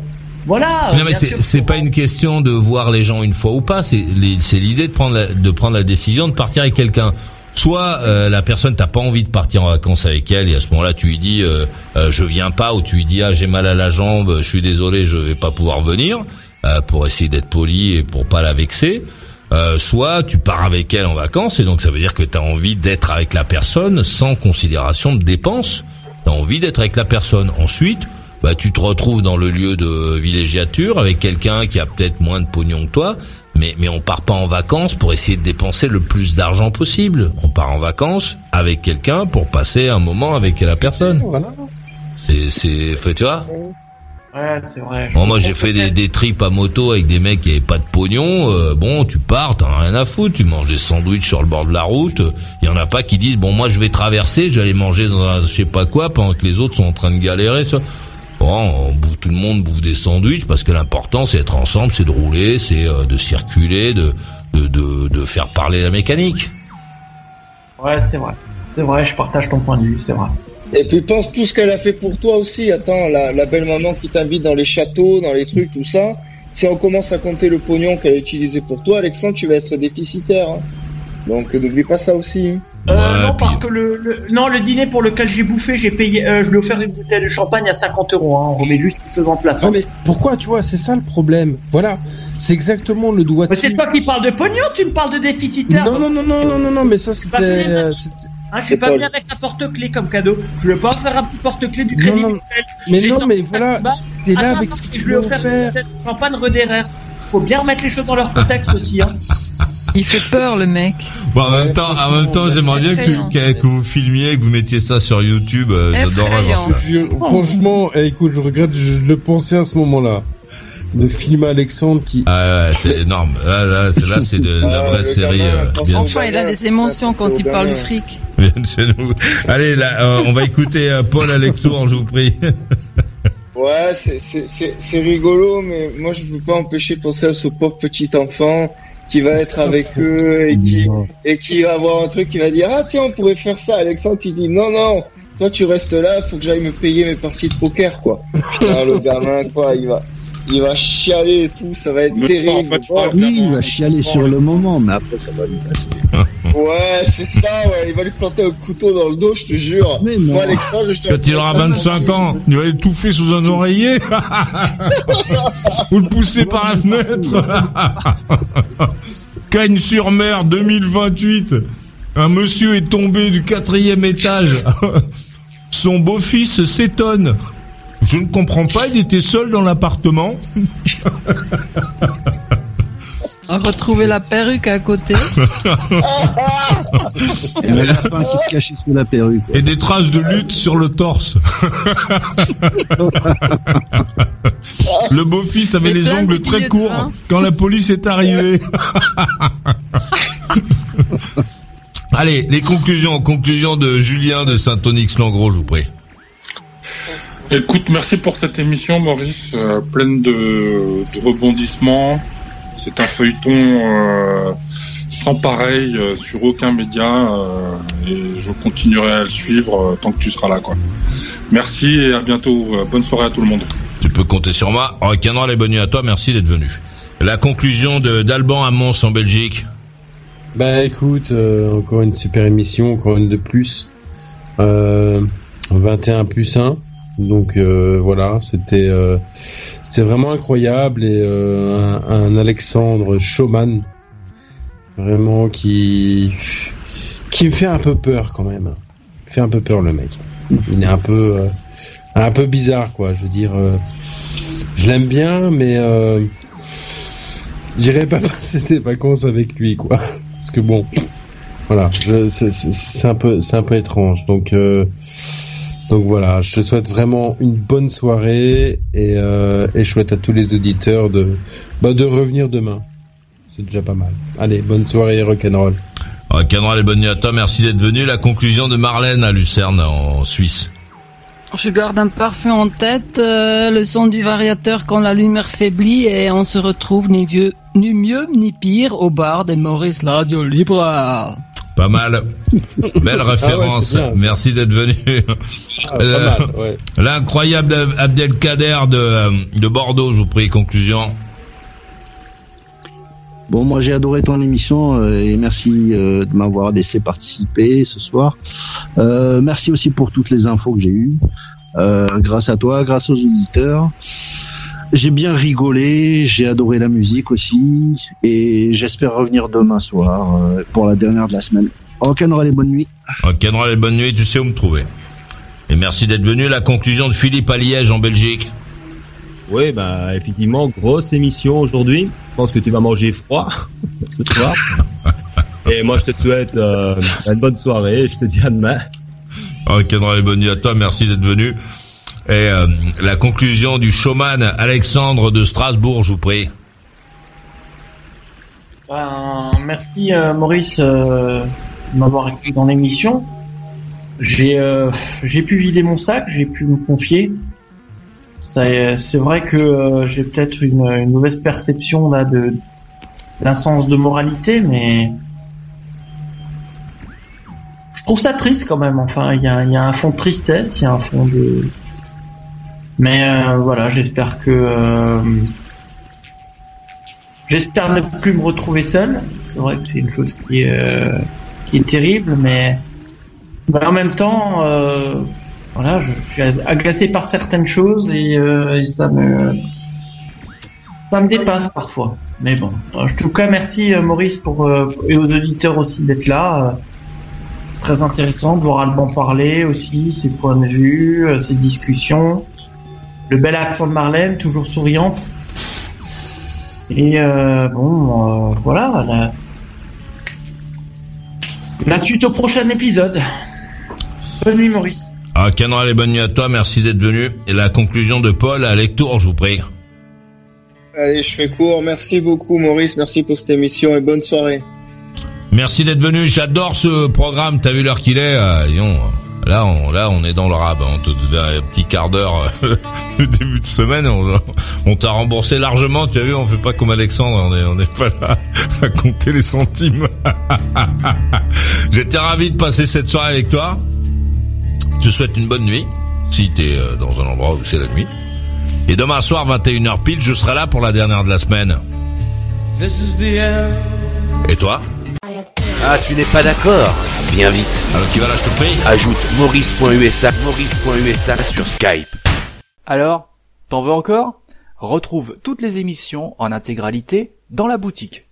voilà. Non mais c'est pas une question de voir les gens une fois ou pas, c'est l'idée de prendre la, de prendre la décision de partir avec quelqu'un. Soit euh, la personne t'as pas envie de partir en vacances avec elle et à ce moment-là tu lui dis euh, euh, je viens pas ou tu lui dis ah j'ai mal à la jambe, je suis désolé je vais pas pouvoir venir euh, pour essayer d'être poli et pour pas la vexer. Euh, soit tu pars avec elle en vacances et donc ça veut dire que tu as envie d'être avec la personne sans considération de dépenses. Tu as envie d'être avec la personne. Ensuite, bah, tu te retrouves dans le lieu de villégiature avec quelqu'un qui a peut-être moins de pognon que toi, mais, mais on part pas en vacances pour essayer de dépenser le plus d'argent possible. On part en vacances avec quelqu'un pour passer un moment avec la personne. Voilà. C'est, c'est, tu vois. Ouais, c'est vrai. Bon, moi, j'ai fait des, des trips à moto avec des mecs qui avaient pas de pognon. euh, bon, tu pars, t'as rien à foutre. Tu manges des sandwichs sur le bord de la route. Il y en a pas qui disent bon, moi, je vais traverser, je vais aller manger dans un je sais pas quoi pendant que les autres sont en train de galérer. Ça. Bon, on bouffe, tout le monde bouffe des sandwichs parce que l'important, c'est d'être ensemble, c'est de rouler, c'est euh, de circuler, de, de, de, de faire parler la mécanique. Ouais, c'est vrai. C'est vrai, je partage ton point de vue, c'est vrai. Et puis pense tout ce qu'elle a fait pour toi aussi. Attends, la, la belle maman qui t'invite dans les châteaux, dans les trucs, tout ça. Si on commence à compter le pognon qu'elle a utilisé pour toi, Alexandre, tu vas être déficitaire. hein. Donc n'oublie pas ça aussi. hein. Euh, Ouais, non, puis- parce que le, le- non, le dîner pour lequel j'ai bouffé, j'ai payé, euh, je lui ai offert une bouteille de champagne à 50 euros. Hein. On remet juste une chose en place. Hein. mais pourquoi, tu vois, c'est ça le problème. Voilà. C'est exactement le doigt Mais c'est toi qui parles de pognon, tu me parles de déficitaire. Non, non, non, non, non, non, non, mais ça pas c'était. Hein. je suis C'est pas venu avec un porte-clés comme cadeau. Je vais pas faire un petit porte-clés du crédit non. Mais non, mais voilà, t'es là Attends, avec ce que je tu veux faire. champagne Rederer. Faut bien remettre les choses dans leur contexte aussi. Hein. Il fait peur, le mec. Bon, en même temps, en même temps, j'aimerais bien que, tu- que, que vous filmiez, que vous mettiez ça sur YouTube. euh, J'adorerais voir ça. Je- franchement, eh, écoute, je regrette, je le pensais à ce moment-là. De filmer Alexandre qui. Ah ouais, c'est énorme. Là, là, c'est, là, c'est de, la Ah, vraie série. gamin, euh, bien, Enfin, il a des émotions quand il parle du fric. bien de chez nous. Allez, là, euh, on va écouter euh, Paul Alexour, je vous prie. Ouais, c'est- c'est c'est- c'est rigolo, mais moi je peux pas empêcher de penser à ce pauvre petit enfant qui va être avec eux et qui, et qui va avoir un truc qui va dire, ah tiens, on pourrait faire ça. Alexandre, il dit, non, non, toi tu restes là, faut que j'aille me payer mes parties de poker, quoi. Putain, le gamin, quoi, il va, il va chialer et tout, ça va être terrible. oui, il va chialer sur le moment, mais après ça va lui passer. Ouais, c'est ça, ouais. Il va lui planter un couteau dans le dos, je te jure. Mais Moi, Alexandre, je Quand il aura 25 ans, il va étouffer sous un oreiller. Ou le pousser par la fenêtre. Cagnes-sur-Mer 2028. Un monsieur est tombé du quatrième étage. Son beau-fils s'étonne. Je ne comprends pas, il était seul dans l'appartement. On retrouver la perruque à côté. Et le lapin qui se cachait sous la perruque. Et des traces de lutte sur le torse. le beau-fils avait les ongles très courts quand la police est arrivée. Allez, les conclusions. Conclusion de Julien de Saint-Onyx-Langros, je vous prie. Écoute, merci pour cette émission, Maurice, euh, pleine de, de rebondissements, c'est un feuilleton euh, sans pareil euh, sur aucun média euh, et je continuerai à le suivre tant que tu seras là. Quoi. Merci et à bientôt. bonne soirée à tout le monde. Tu peux compter sur moi. Rock'n'roll et bonne nuit à toi. Merci d'être venu. La conclusion de d'Alban à Mons en Belgique. Bah écoute, encore une super émission, encore une de plus. 21 plus 1. Donc voilà, c'était c'est vraiment incroyable et euh, un, Alexandre Schumann vraiment qui qui me fait un peu peur quand même. Il fait un peu peur le mec. Il est un peu euh, un peu bizarre quoi. Je veux dire, euh, je l'aime bien, mais j'irai pas passer des vacances avec lui quoi. Parce que bon, voilà, c'est un peu c'est un peu étrange. Donc donc voilà, je te souhaite vraiment une bonne soirée et, euh, et je souhaite à tous les auditeurs de, bah, de revenir demain. C'est déjà pas mal. Allez, bonne soirée rock'n'roll. Rock'n'roll et bonne nuit à toi, merci d'être venu. La conclusion de Marlène à Lucerne en Suisse. Je garde un parfum en tête, euh, le son du variateur quand la lumière faiblit et on se retrouve ni, vieux, ni mieux ni pire au bar des Maurice Radio Libre. Pas mal. Belle ah référence. Merci d'être venu. Ah, euh, l'incroyable Abdelkader de, euh, de Bordeaux, je vous prie, conclusion. Bon, moi j'ai adoré ton émission euh, et merci de m'avoir laissé participer ce soir. merci aussi pour toutes les infos que j'ai eues. grâce à toi, grâce aux auditeurs. J'ai bien rigolé, j'ai adoré la musique aussi, et j'espère revenir demain soir euh, pour la dernière de la semaine. Rock'n'roll et bonne nuit. Rock'n'roll et bonne nuit, tu sais où me trouver. Et merci d'être venu. La conclusion de Philippe à Liège en Belgique. Oui, bah effectivement, grosse émission aujourd'hui. Je pense que tu vas manger froid ce soir. et moi, je te souhaite euh, une bonne soirée. Je te dis à demain. Rock'n'roll et bonne nuit à toi. Merci d'être venu. Et euh, la conclusion du showman Alexandre de Strasbourg, je vous prie. Ben, merci euh, Maurice euh, de m'avoir écrit dans l'émission. J'ai j'ai pu vider mon sac, j'ai pu me confier. C'est vrai que j'ai peut-être une, une, mauvaise perception là de d'un sens de moralité, mais je trouve ça triste quand même. Enfin, il y a, y a un fond de tristesse, il y a un fond de mais euh, voilà, j'espère que euh, j'espère ne plus me retrouver seul. C'est vrai que c'est une chose qui est euh, est terrible, mais, en même temps, voilà, je, suis agacé par certaines choses et, et, ça me ça me dépasse parfois. Mais bon, en tout cas, merci Maurice pour et aux auditeurs aussi d'être là. très intéressant de voir Alban parler aussi, ses points de vue, ses discussions le bel accent de Marlène, toujours souriante. Et euh, bon, euh, voilà. La... la... suite au prochain épisode. Bonne nuit, Maurice. Ah, Canral et bonne nuit à toi, merci d'être venu. Et la conclusion de Paul à Lectour, je vous prie. Allez, je fais court. Merci beaucoup, Maurice. Merci pour cette émission et bonne soirée. Merci d'être venu. J'adore ce programme. T'as vu l'heure qu'il est euh, Là, on, là, on est dans le rab. On te donne un petit quart d'heure euh, le début de semaine. On, on t'a remboursé largement. Tu as vu, on fait pas comme Alexandre. On est, on est pas là à compter les centimes. J'étais ravi de passer cette soirée avec toi. Je te souhaite une bonne nuit. Si t'es euh, dans un endroit où c'est la nuit. Et demain soir, 21h pile, je serai là pour la dernière de la semaine. Et toi? Ah, tu n'es pas d'accord Bien vite. Alors qui va là, je te prie Ajoute maurice.usa, maurice.usa sur Skype. Alors, t'en veux encore? Retrouve toutes les émissions en intégralité dans la boutique.